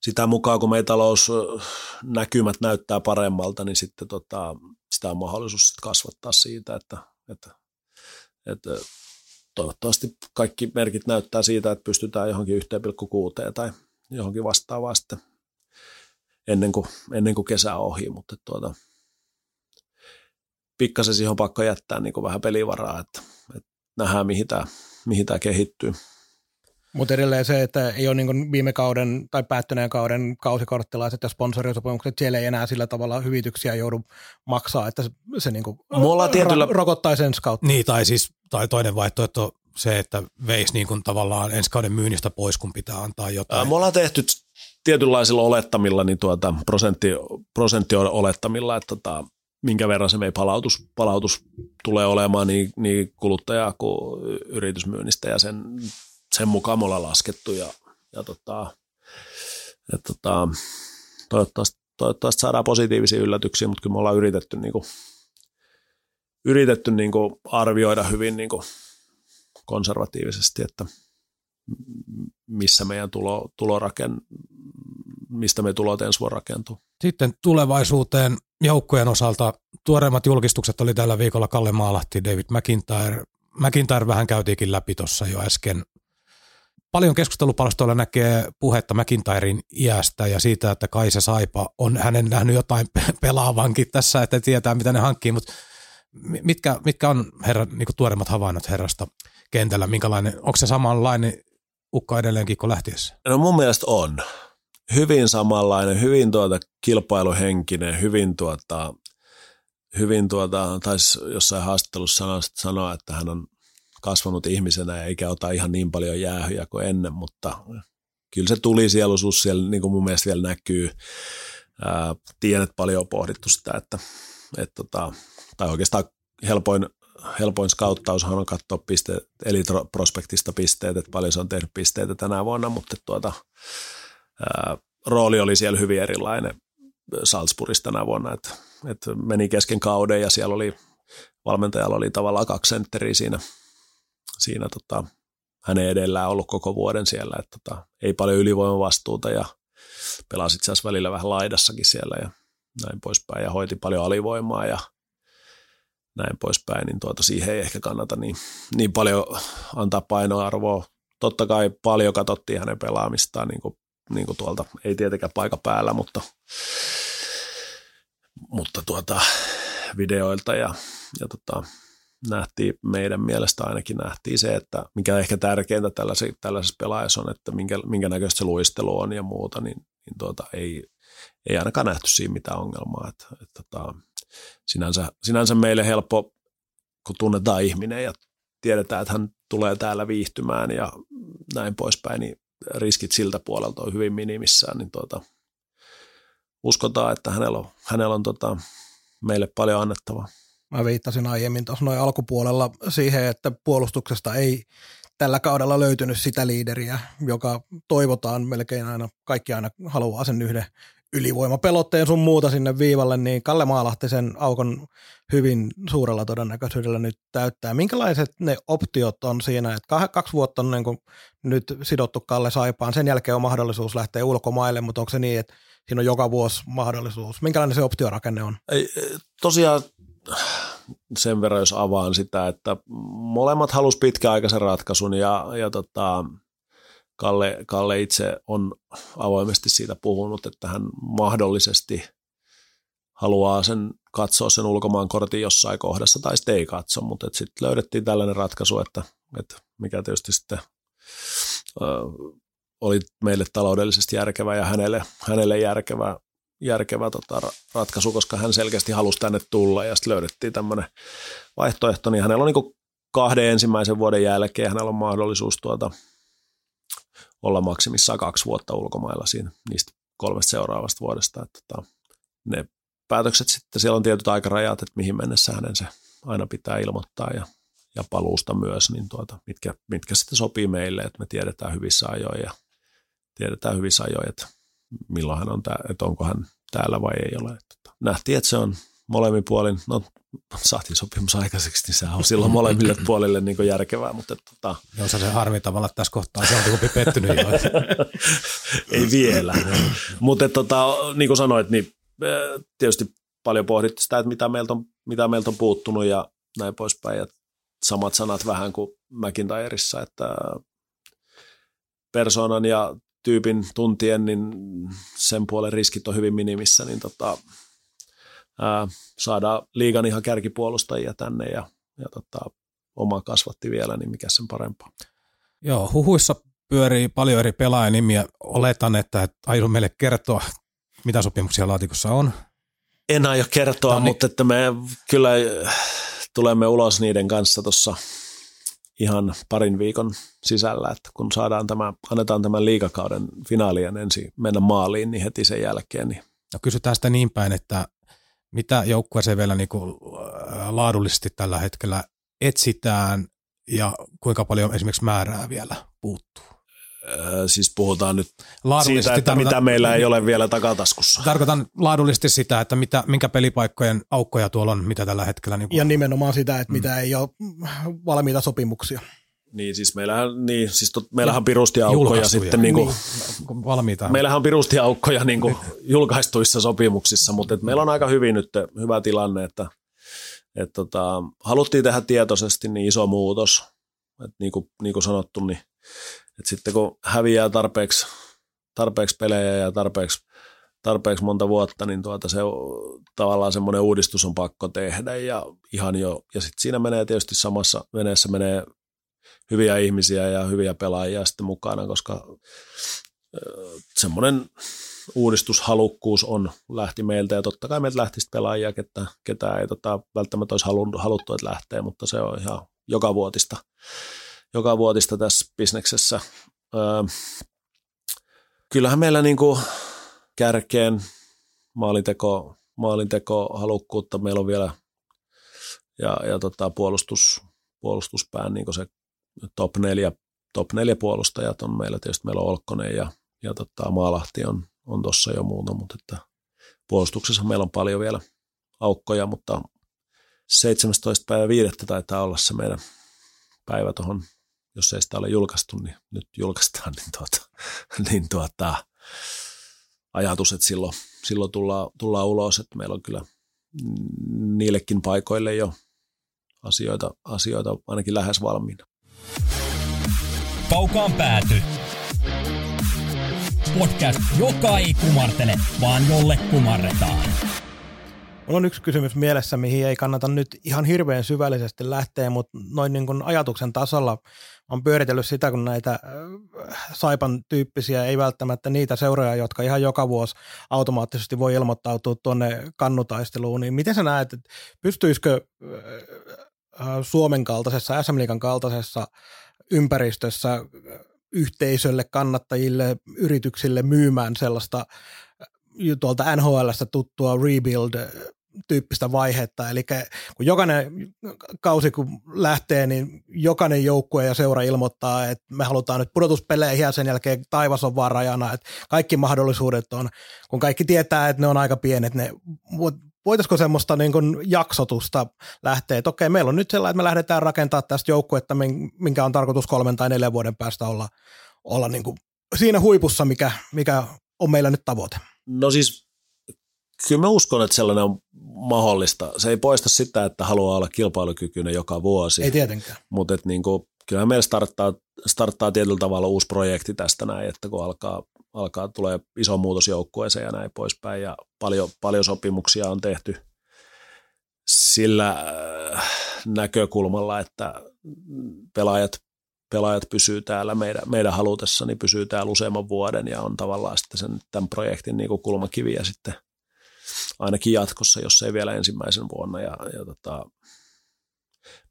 sitä mukaan, kun meidän talousnäkymät näyttää paremmalta, niin sitten tota, sitä on mahdollisuus sitten kasvattaa siitä, että, että, että toivottavasti kaikki merkit näyttää siitä, että pystytään johonkin 1,6 tai johonkin vastaavaan sitten ennen kuin, ennen kuin kesä on ohi, mutta tuota, pikkasen siihen on pakko jättää niin kuin vähän pelivaraa, että, että nähdään mihin tämä, mihin tämä kehittyy. Mutta edelleen se, että ei ole niin viime kauden tai päättyneen kauden kausikorttilaiset ja sponsorisopimukset, siellä ei enää sillä tavalla hyvityksiä joudu maksaa, että se, se niin kuin tietyllä... ra- rokottaisi ensi kautta. Niin, tai siis tai toinen vaihtoehto se, että veisi niin kuin tavallaan ensi kauden myynnistä pois, kun pitää antaa jotain. Me ollaan tehty tietynlaisilla olettamilla, niin tuota, prosentti, prosentti olettamilla, että tota, minkä verran se meidän palautus, palautus tulee olemaan niin, niin kuluttajaa kuin yritysmyynnistä ja sen, sen mukaan me ollaan laskettu ja, ja tota, et tota, toivottavasti, toivottavasti saadaan positiivisia yllätyksiä, mutta kyllä me ollaan yritetty, niin kuin, yritetty niin kuin arvioida hyvin niin kuin konservatiivisesti, että missä meidän tulo, tuloraken, mistä me tulot ensi vuonna rakentuu. Sitten tulevaisuuteen joukkojen osalta tuoreimmat julkistukset oli tällä viikolla Kalle Maalahti, David McIntyre. McIntyre vähän käytiinkin läpi tuossa jo äsken. Paljon keskustelupalstoilla näkee puhetta McIntyrein iästä ja siitä, että Kaisa Saipa on hänen nähnyt jotain pelaavankin tässä, että tietää mitä ne hankkii, mutta mitkä, mitkä on herra, niin tuoreimmat havainnot herrasta kentällä? Minkälainen, onko se samanlainen ukka edelleenkin kuin lähtiessä? No mun mielestä on. Hyvin samanlainen, hyvin tuota kilpailuhenkinen, hyvin tuota, hyvin tuota, taisi jossain haastattelussa sanoa, että hän on kasvanut ihmisenä eikä ota ihan niin paljon jäähyjä kuin ennen, mutta kyllä se tuli sieluisuus siellä, niin kuin mun mielestä vielä näkyy. Ää, tiedän, että paljon on pohdittu sitä, että, että tota, tai oikeastaan helpoin, helpoin skauttaushan on katsoa pisteet, eli prospektista pisteet, että paljon se on tehnyt pisteitä tänä vuonna, mutta tuota, rooli oli siellä hyvin erilainen Salzburgissa tänä vuonna, että, että meni kesken kauden ja siellä oli, valmentajalla oli tavallaan kaksi sentteriä siinä, siinä tota, hänen edellään ollut koko vuoden siellä, että tota, ei paljon ylivoimavastuuta ja pelasi itse asiassa välillä vähän laidassakin siellä ja näin poispäin ja hoiti paljon alivoimaa ja näin poispäin, niin tuota, siihen ei ehkä kannata niin, niin paljon antaa painoarvoa. Totta kai paljon katsottiin hänen pelaamistaan niin kuin, niin kuin tuolta, ei tietenkään paikka päällä, mutta, mutta tuota, videoilta ja, ja tota, nähtiin, meidän mielestä ainakin nähtiin se, että mikä ehkä tärkeintä tällaisessa, tällaisessa pelaajassa on, että minkä, minkä näköistä se luistelu on ja muuta, niin, niin tuota, ei, ei ainakaan nähty siinä mitään ongelmaa. Että, että, tota, sinänsä, sinänsä meille helppo, kun tunnetaan ihminen ja tiedetään, että hän tulee täällä viihtymään ja näin poispäin, niin riskit siltä puolelta on hyvin minimissään, niin tuota, uskotaan, että hänellä on, hänellä on tota, meille paljon annettavaa. Mä viittasin aiemmin tuossa noin alkupuolella siihen, että puolustuksesta ei tällä kaudella löytynyt sitä liideriä, joka toivotaan melkein aina, kaikki aina haluaa sen yhden ylivoimapelotteen sun muuta sinne viivalle, niin Kalle Maalahti sen aukon hyvin suurella todennäköisyydellä nyt täyttää. Minkälaiset ne optiot on siinä, että kaksi vuotta on niin kuin nyt sidottu Kalle Saipaan, sen jälkeen on mahdollisuus lähteä ulkomaille, mutta onko se niin, että siinä on joka vuosi mahdollisuus? Minkälainen se optiorakenne on? Ei, tosiaan sen verran, jos avaan sitä, että molemmat halusivat pitkäaikaisen ratkaisun ja, ja tota, Kalle, Kalle itse on avoimesti siitä puhunut, että hän mahdollisesti haluaa sen katsoa sen ulkomaan kortin jossain kohdassa tai sitten ei katso, mutta sitten löydettiin tällainen ratkaisu, että, että mikä tietysti sitten ö, oli meille taloudellisesti järkevä ja hänelle, hänelle järkevä, järkevä tota, ratkaisu, koska hän selkeästi halusi tänne tulla ja sitten löydettiin tämmöinen vaihtoehto, niin hänellä on niin kahden ensimmäisen vuoden jälkeen hänellä on mahdollisuus tuota, olla maksimissaan kaksi vuotta ulkomailla siinä niistä kolmesta seuraavasta vuodesta. Että, tota, ne päätökset sitten, siellä on tietyt aikarajat, että mihin mennessä hänen se aina pitää ilmoittaa ja, ja paluusta myös, niin tuota, mitkä, mitkä sitten sopii meille, että me tiedetään hyvissä ajoin ja tiedetään hyvissä ajoin, että milloin hän on, tää, että onko hän täällä vai ei ole. Että, tota, nähtiin, että se on molemmin puolin, no saatiin sopimus aikaiseksi, niin sehän on silloin molemmille puolille niin järkevää. Mutta, tota... Joo, se harmi tavalla tässä kohtaa, se on kumpi pettynyt jo. Ei vielä. mutta tota, niin kuin sanoit, niin tietysti paljon pohdittu sitä, että mitä meiltä on, mitä meiltä on puuttunut ja näin poispäin. Ja samat sanat vähän kuin McIntyressa, että persoonan ja tyypin tuntien, niin sen puolen riskit on hyvin minimissä, niin tota, ää, saadaan liigan ihan kärkipuolustajia tänne ja, ja tota, oma kasvatti vielä, niin mikä sen parempaa. Joo, huhuissa pyörii paljon eri pelaajanimiä. Oletan, että aion meille kertoa, mitä sopimuksia laatikossa on. En aio kertoa, Tani. mutta että me kyllä tulemme ulos niiden kanssa tuossa ihan parin viikon sisällä, että kun saadaan tämä, annetaan tämän liikakauden finaalien ensin mennä maaliin, niin heti sen jälkeen. Niin. No kysytään sitä niin päin, että mitä joukkueeseen vielä niin kuin laadullisesti tällä hetkellä etsitään ja kuinka paljon esimerkiksi määrää vielä puuttuu? Öö, siis puhutaan nyt siitä, että mitä meillä ei ole vielä takataskussa. Tarkoitan laadullisesti sitä, että mitä, minkä pelipaikkojen aukkoja tuolla on, mitä tällä hetkellä. Niin kuin... Ja nimenomaan sitä, että mm. mitä ei ole valmiita sopimuksia. Niin, siis meillähän, niin, siis tot, meillähän on pirusti aukkoja sitten niin kuin, niin, valmiita. Meillähän on pirusti aukkoja niin kuin julkaistuissa sopimuksissa, mutta et meillä on aika hyvin nyt hyvä tilanne, että et tota, haluttiin tehdä tietoisesti niin iso muutos, että niin kuin, niin kuin sanottu, niin että sitten kun häviää tarpeeksi, tarpeeksi pelejä ja tarpeeksi, tarpeeksi monta vuotta, niin tuota se tavallaan semmoinen uudistus on pakko tehdä ja ihan jo, ja sitten siinä menee tietysti samassa veneessä menee hyviä ihmisiä ja hyviä pelaajia sitten mukana, koska semmoinen uudistushalukkuus on lähti meiltä ja totta kai meiltä lähti pelaajia, ketä, ketä ei tota, välttämättä olisi haluttu, että lähtee, mutta se on ihan joka vuotista, joka vuotista tässä bisneksessä. Öö, kyllähän meillä niinku kärkeen maalinteko, maalinteko halukkuutta meillä on vielä ja, ja tota, puolustus, puolustuspään niin se top neljä, top neljä puolustajat on meillä. Tietysti meillä on Olkkonen ja, ja tota, Maalahti on, on tuossa jo muuta, mutta että puolustuksessa meillä on paljon vielä aukkoja, mutta 17. päivä 5. taitaa olla se meidän päivä tuohon, jos ei sitä ole julkaistu, niin nyt julkaistaan, niin, tuota, niin tuota, ajatus, että silloin, silloin tullaan, tullaan ulos, että meillä on kyllä niillekin paikoille jo asioita, asioita ainakin lähes valmiina. Kaukaan pääty. Podcast, joka ei kumartele, vaan jolle kumarretaan. Mulla on yksi kysymys mielessä, mihin ei kannata nyt ihan hirveän syvällisesti lähteä, mutta noin niin kuin ajatuksen tasolla on pyöritellyt sitä, kun näitä äh, Saipan tyyppisiä, ei välttämättä niitä seuroja, jotka ihan joka vuosi automaattisesti voi ilmoittautua tuonne kannutaisteluun, niin miten sä näet, että pystyisikö äh, Suomen kaltaisessa, SM Liikan kaltaisessa ympäristössä yhteisölle, kannattajille, yrityksille myymään sellaista tuolta NHLstä tuttua rebuild tyyppistä vaihetta, eli kun jokainen kausi kun lähtee, niin jokainen joukkue ja seura ilmoittaa, että me halutaan nyt pudotuspeleihin ja sen jälkeen taivas on vaan rajana, että kaikki mahdollisuudet on, kun kaikki tietää, että ne on aika pienet, ne voitaisiko semmoista niin kuin jaksotusta lähteä, että okei, meillä on nyt sellainen, että me lähdetään rakentamaan tästä joukkuetta, minkä on tarkoitus kolmen tai neljän vuoden päästä olla, olla niin kuin siinä huipussa, mikä, mikä on meillä nyt tavoite. No siis kyllä mä uskon, että sellainen on mahdollista. Se ei poista sitä, että haluaa olla kilpailukykyinen joka vuosi. Ei tietenkään. Mutta niin kyllähän meillä starttaa, starttaa tietyllä tavalla uusi projekti tästä näin, että kun alkaa, alkaa tulee iso muutos joukkueeseen ja näin poispäin ja paljon, paljon sopimuksia on tehty sillä äh, näkökulmalla, että pelaajat, pelaajat pysyy täällä meidän, meidän halutessa, niin pysyy täällä useamman vuoden ja on tavallaan sitten sen, tämän projektin niin kuin kulmakiviä sitten – ainakin jatkossa, jos ei vielä ensimmäisen vuonna. Ja, ja tota,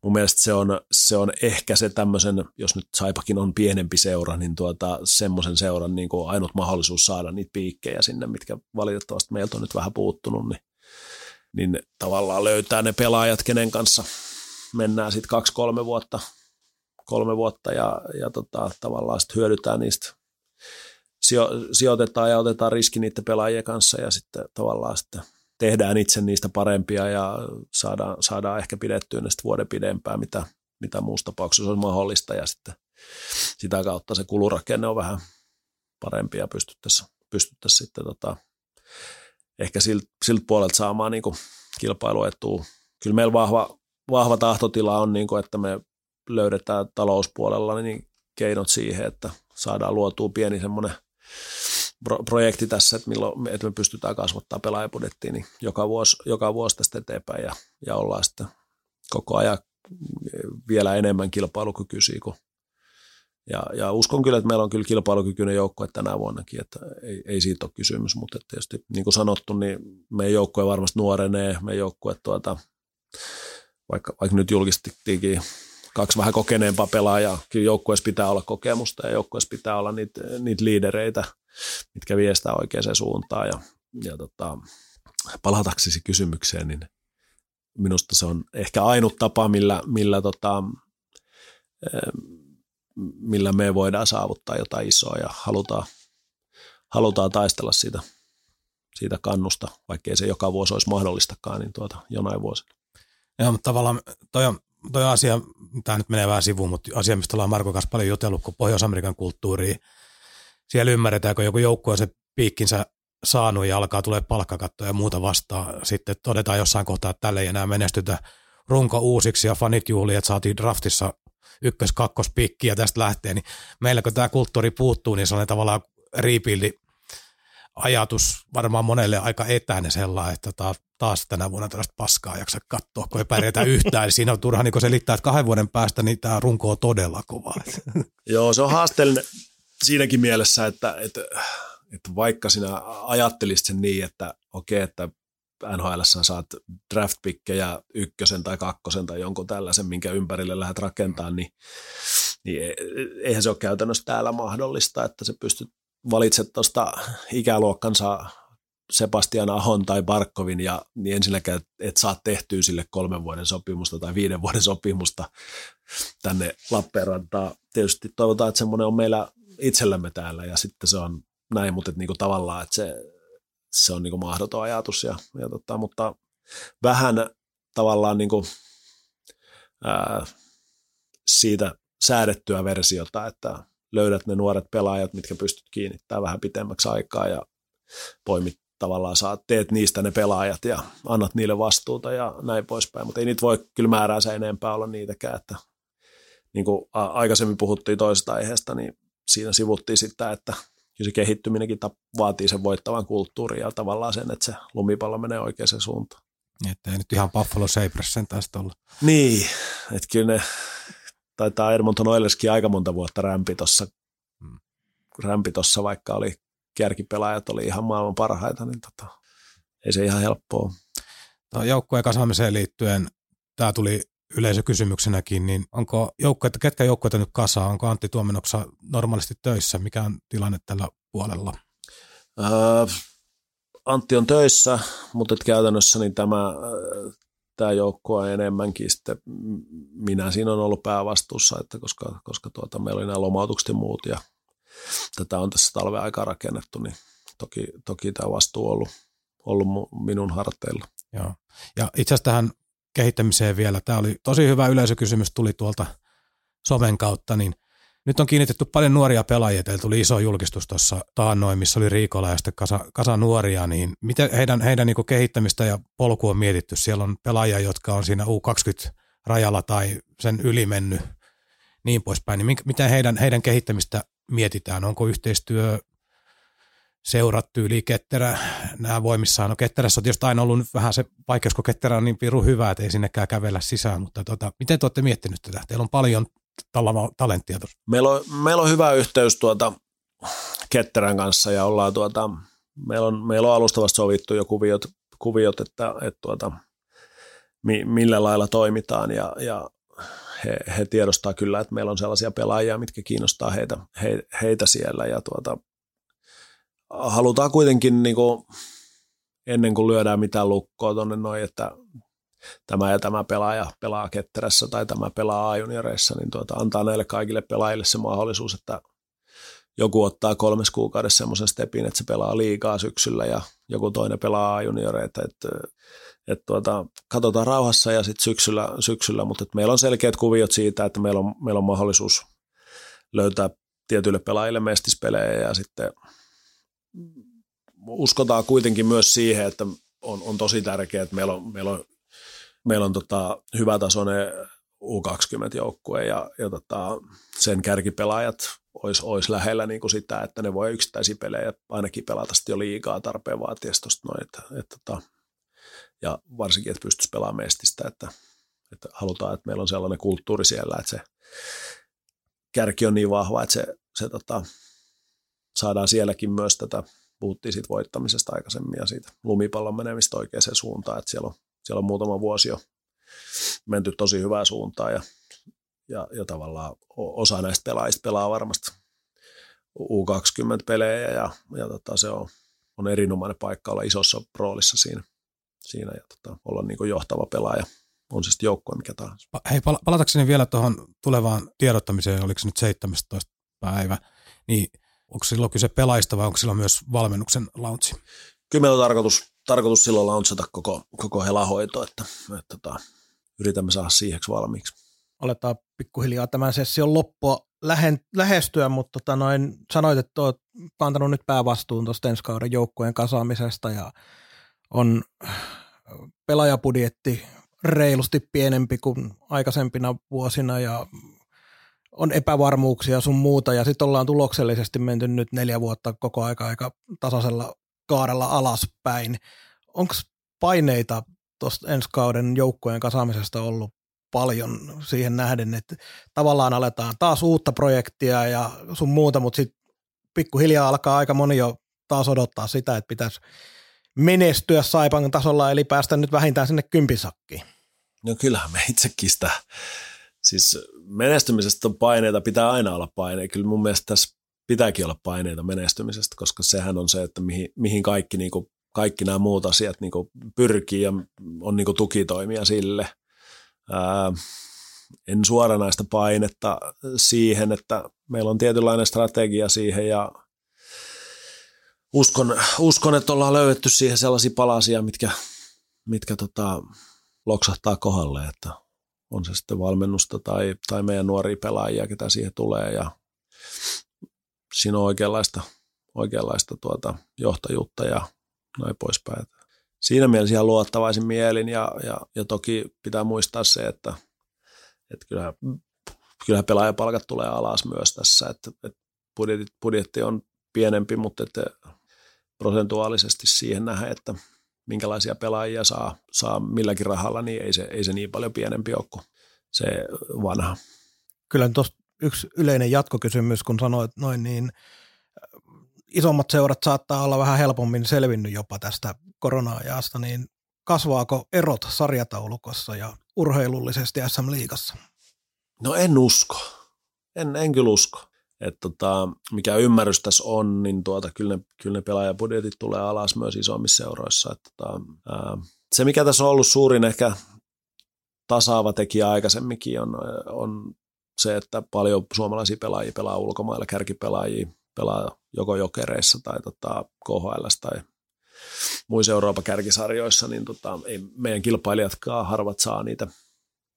mun mielestä se on, se on ehkä se tämmöisen, jos nyt Saipakin on pienempi seura, niin tuota, semmoisen seuran niin kuin ainut mahdollisuus saada niitä piikkejä sinne, mitkä valitettavasti meiltä on nyt vähän puuttunut, niin, niin tavallaan löytää ne pelaajat, kenen kanssa mennään sitten kaksi-kolme vuotta, kolme vuotta ja, ja tota, tavallaan sitten hyödytään niistä. Sijo, sijoitetaan ja otetaan riski niiden pelaajien kanssa ja sitten tavallaan sitten tehdään itse niistä parempia ja saadaan, saadaan ehkä pidettyä ne vuoden pidempään, mitä, mitä muussa tapauksessa on mahdollista ja sitten sitä kautta se kulurakenne on vähän parempi ja pystyttäisiin, pystyttäisiin sitten tota, ehkä siltä, siltä puolelta saamaan niin kilpailuetua. Kyllä meillä vahva, vahva tahtotila on, niin kuin, että me löydetään talouspuolella niin keinot siihen, että saadaan luotua pieni semmoinen projekti tässä, että, milloin, että me pystytään kasvattaa pelaajapudettiin niin joka, vuosi, joka vuosi tästä eteenpäin ja, ja ollaan sitten koko ajan vielä enemmän kilpailukykyisiä kuin ja, ja uskon kyllä, että meillä on kyllä kilpailukykyinen joukkue tänä vuonnakin, että ei, ei siitä ole kysymys, mutta tietysti niin kuin sanottu, niin meidän joukkue varmasti nuorenee, meidän joukkue tuota, vaikka, vaikka nyt julkistettiinkin kaksi vähän kokeneempaa pelaajaa. Kyllä joukkueessa pitää olla kokemusta ja joukkueessa pitää olla niitä, niitä liidereitä, mitkä viestää oikeaan suuntaan. Ja, ja tota, palataksesi kysymykseen, niin minusta se on ehkä ainut tapa, millä, millä, tota, millä me voidaan saavuttaa jotain isoa ja halutaan, halutaan taistella siitä, siitä kannusta, vaikkei se joka vuosi olisi mahdollistakaan, niin tuota, jonain vuosina. Joo, mutta tavallaan toi on toi asia, tämä nyt menee vähän sivuun, mutta asia, mistä ollaan Marko kanssa paljon jutellut, kun Pohjois-Amerikan kulttuuri, siellä ymmärretään, kun joku joukkue on se piikkinsä saanut ja alkaa tulee palkkakatto ja muuta vastaan. Sitten todetaan jossain kohtaa, että tälle ei enää menestytä runko uusiksi ja fanit juhli, että saatiin draftissa ykkös kakkos ja tästä lähtee, niin meillä kun tämä kulttuuri puuttuu, niin se on tavallaan rebuildi ajatus varmaan monelle aika etäinen sellainen, että taas, taas tänä vuonna tällaista paskaa jaksa katsoa, kun ei pärjätä yhtään. Siinä on turha niin selittää, että kahden vuoden päästä niin tämä runko on todella kova. Joo, se on haasteellinen siinäkin mielessä, että, että, että vaikka sinä ajattelisit sen niin, että okei, että NHL saat draft ykkösen tai kakkosen tai jonkun tällaisen, minkä ympärille lähdet rakentamaan, niin, niin e, eihän se ole käytännössä täällä mahdollista, että se pystyt valitset tuosta ikäluokkansa Sebastian Ahon tai Barkovin ja niin ensinnäkään et saa tehtyä sille kolmen vuoden sopimusta tai viiden vuoden sopimusta tänne Lappeenrantaan. Tietysti toivotaan, että semmoinen on meillä itsellämme täällä ja sitten se on näin, mutta että niinku tavallaan, että se, se on niinku mahdoton ajatus. Ja, ja tota, mutta vähän tavallaan niinku, ää, siitä säädettyä versiota, että löydät ne nuoret pelaajat, mitkä pystyt kiinnittämään vähän pitemmäksi aikaa ja poimit tavallaan saat, teet niistä ne pelaajat ja annat niille vastuuta ja näin poispäin, mutta ei niitä voi kyllä määrää se enempää olla niitäkään, että niin kuin aikaisemmin puhuttiin toisesta aiheesta, niin siinä sivuttiin sitä, että se kehittyminenkin vaatii sen voittavan kulttuurin ja tavallaan sen, että se lumipallo menee oikeaan suuntaan. Että ei nyt ihan Buffalo Sabres sen tästä olla. Niin, että kyllä ne taitaa Edmonton Oilerskin aika monta vuotta rämpi tuossa, hmm. rämpi tossa, vaikka oli kärkipelaajat oli ihan maailman parhaita, niin tota, ei se ihan helppoa. No, joukkueen kasaamiseen liittyen, tämä tuli yleisökysymyksenäkin, niin onko joukkueita, ketkä joukkueita nyt kasaa? Onko Antti Tuomenoksa normaalisti töissä? Mikä on tilanne tällä puolella? Öö, Antti on töissä, mutta et käytännössä niin tämä, tämä joukkue on enemmänkin sitten, minä siinä on ollut päävastuussa, että koska, koska tuota, meillä oli nämä lomautukset ja muut ja tätä on tässä talven aikaa rakennettu, niin toki, toki tämä vastuu on ollut, ollut minun harteilla. Joo. Ja itse asiassa tähän kehittämiseen vielä, tämä oli tosi hyvä yleisökysymys, tuli tuolta somen kautta, niin nyt on kiinnitetty paljon nuoria pelaajia. Teillä tuli iso julkistus tuossa taannoin, missä oli Riikola ja sitten kasa, kasa nuoria. Niin miten heidän, heidän niin kehittämistä ja polku on mietitty? Siellä on pelaajia, jotka on siinä U20-rajalla tai sen yli mennyt niin poispäin. Niin miten heidän, heidän kehittämistä mietitään? Onko yhteistyö seurat tyyli ketterä, nämä voimissaan. No ketterässä on tietysti aina ollut vähän se vaikeus, kun ketterä on niin piru hyvä, että ei sinnekään kävellä sisään, mutta tota, miten te olette miettinyt tätä? Teillä on paljon talenttia tuossa. Meillä on, meillä on hyvä yhteys tuota ketterän kanssa ja ollaan tuota, meillä on, meillä on alustavasti sovittu jo kuviot, kuviot että, että tuota, mi, millä lailla toimitaan ja, ja he, he tiedostaa kyllä, että meillä on sellaisia pelaajia, mitkä kiinnostaa heitä, he, heitä siellä ja tuota, halutaan kuitenkin niin kuin, ennen kuin lyödään mitään lukkoa tuonne noin, että tämä ja tämä pelaaja pelaa ketterässä tai tämä pelaa A-junioreissa, niin tuota, antaa näille kaikille pelaajille se mahdollisuus, että joku ottaa kolmes kuukaudessa semmoisen stepin, että se pelaa liikaa syksyllä ja joku toinen pelaa A-junioreita, että, että tuota, katsotaan rauhassa ja sitten syksyllä, syksyllä, mutta että meillä on selkeät kuviot siitä, että meillä on, meillä on mahdollisuus löytää tietyille pelaajille mestispelejä ja sitten uskotaan kuitenkin myös siihen, että on, on tosi tärkeää, että meillä on, meillä on, meillä on tota, hyvätasoinen U20-joukkue ja, ja tota, sen kärkipelaajat olisi, olisi lähellä niin kuin sitä, että ne voi yksittäisiä pelejä ainakin pelata jo liikaa tarpeen vaatiessa noin, että, että, tota, ja varsinkin, että pystyisi pelaamaan mestistä, että, että halutaan, että meillä on sellainen kulttuuri siellä, että se kärki on niin vahva, että se, se tota, saadaan sielläkin myös tätä, puhuttiin siitä voittamisesta aikaisemmin ja siitä lumipallon menemistä oikeaan suuntaan, että siellä on, siellä on muutama vuosi jo menty tosi hyvää suuntaan ja, ja, ja tavallaan osa näistä pelaajista pelaa varmasti U20-pelejä ja, ja tota, se on, on erinomainen paikka olla isossa roolissa siinä, siinä ja tota, olla niin johtava pelaaja on se sitten joukkue mikä tahansa. Hei, palatakseni vielä tuohon tulevaan tiedottamiseen, oliko se nyt 17. päivä, niin Onko silloin kyse pelaista vai onko silloin myös valmennuksen launchi? Kyllä meillä on tarkoitus, tarkoitus silloin launchata koko, koko helahoito, että, että, että tota, yritämme saada siiheksi valmiiksi. Aletaan pikkuhiljaa tämän session loppua lähen, lähestyä, mutta tota noin, sanoit, että olet kantanut nyt päävastuun tuosta ensi kauden joukkueen kasaamisesta ja on pelaajapudjetti reilusti pienempi kuin aikaisempina vuosina ja on epävarmuuksia sun muuta ja sitten ollaan tuloksellisesti menty nyt neljä vuotta koko aika aika tasaisella kaarella alaspäin. Onko paineita tuosta ensi kauden joukkojen kasaamisesta ollut paljon siihen nähden, että tavallaan aletaan taas uutta projektia ja sun muuta, mutta sitten pikkuhiljaa alkaa aika moni jo taas odottaa sitä, että pitäisi menestyä Saipan tasolla, eli päästä nyt vähintään sinne kympisakkiin. No kyllähän me itsekin sitä siis menestymisestä on paineita, pitää aina olla paineita. Kyllä mun mielestä tässä pitääkin olla paineita menestymisestä, koska sehän on se, että mihin, mihin kaikki, niin kuin, kaikki nämä muut asiat niin kuin pyrkii ja on niin kuin tukitoimia sille. Ää, en suoranaista painetta siihen, että meillä on tietynlainen strategia siihen ja uskon, uskon että ollaan löydetty siihen sellaisia palasia, mitkä, mitkä tota, loksahtaa kohdalle, että on se sitten valmennusta tai, tai meidän nuoria pelaajia, ketä siihen tulee ja siinä on oikeanlaista, oikeanlaista tuota johtajuutta ja noin poispäin. Siinä mielessä ihan luottavaisin mielin ja, ja, ja toki pitää muistaa se, että, että kyllähän, kyllähän pelaajapalkat tulee alas myös tässä, että, että budjetti, budjetti on pienempi, mutta että prosentuaalisesti siihen nähdä, että minkälaisia pelaajia saa, saa milläkin rahalla, niin ei se, ei se niin paljon pienempi ole kuin se vanha. Kyllä tuosta yksi yleinen jatkokysymys, kun sanoit noin, niin isommat seurat saattaa olla vähän helpommin selvinnyt jopa tästä korona-ajasta, niin kasvaako erot sarjataulukossa ja urheilullisesti SM-liigassa? No en usko. En, en kyllä usko. Et tota, mikä ymmärrys tässä on, niin tuota, kyllä, ne, kyllä ne pelaajabudjetit tulee alas myös isommissa seuroissa. Et tota, ää, se, mikä tässä on ollut suurin ehkä tasaava tekijä aikaisemminkin, on, on se, että paljon suomalaisia pelaajia pelaa ulkomailla, kärkipelaajia pelaa joko jokereissa tai tota, KHL tai muissa Euroopan kärkisarjoissa, niin tota, ei meidän kilpailijatkaan harvat saa niitä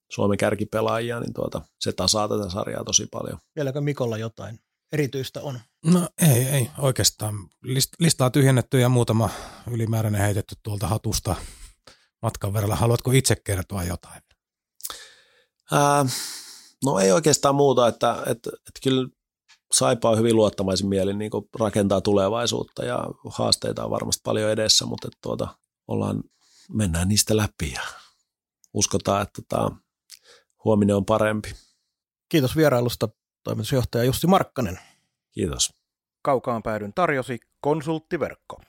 Suomen kärkipelaajia, niin tuota, se tasaa tätä sarjaa tosi paljon. Vieläkö Mikolla jotain erityistä on? No ei, ei oikeastaan. List, listaa tyhjennetty ja muutama ylimääräinen heitetty tuolta hatusta matkan verralla. Haluatko itse kertoa jotain? Ää, no ei oikeastaan muuta, että, että, että kyllä Saipa on hyvin luottamaisin mielin niin rakentaa tulevaisuutta ja haasteita on varmasti paljon edessä, mutta että tuota, ollaan, mennään niistä läpi ja uskotaan, että tota, huominen on parempi. Kiitos vierailusta toimitusjohtaja Jussi Markkanen. Kiitos. Kaukaan päädyn tarjosi konsulttiverkko.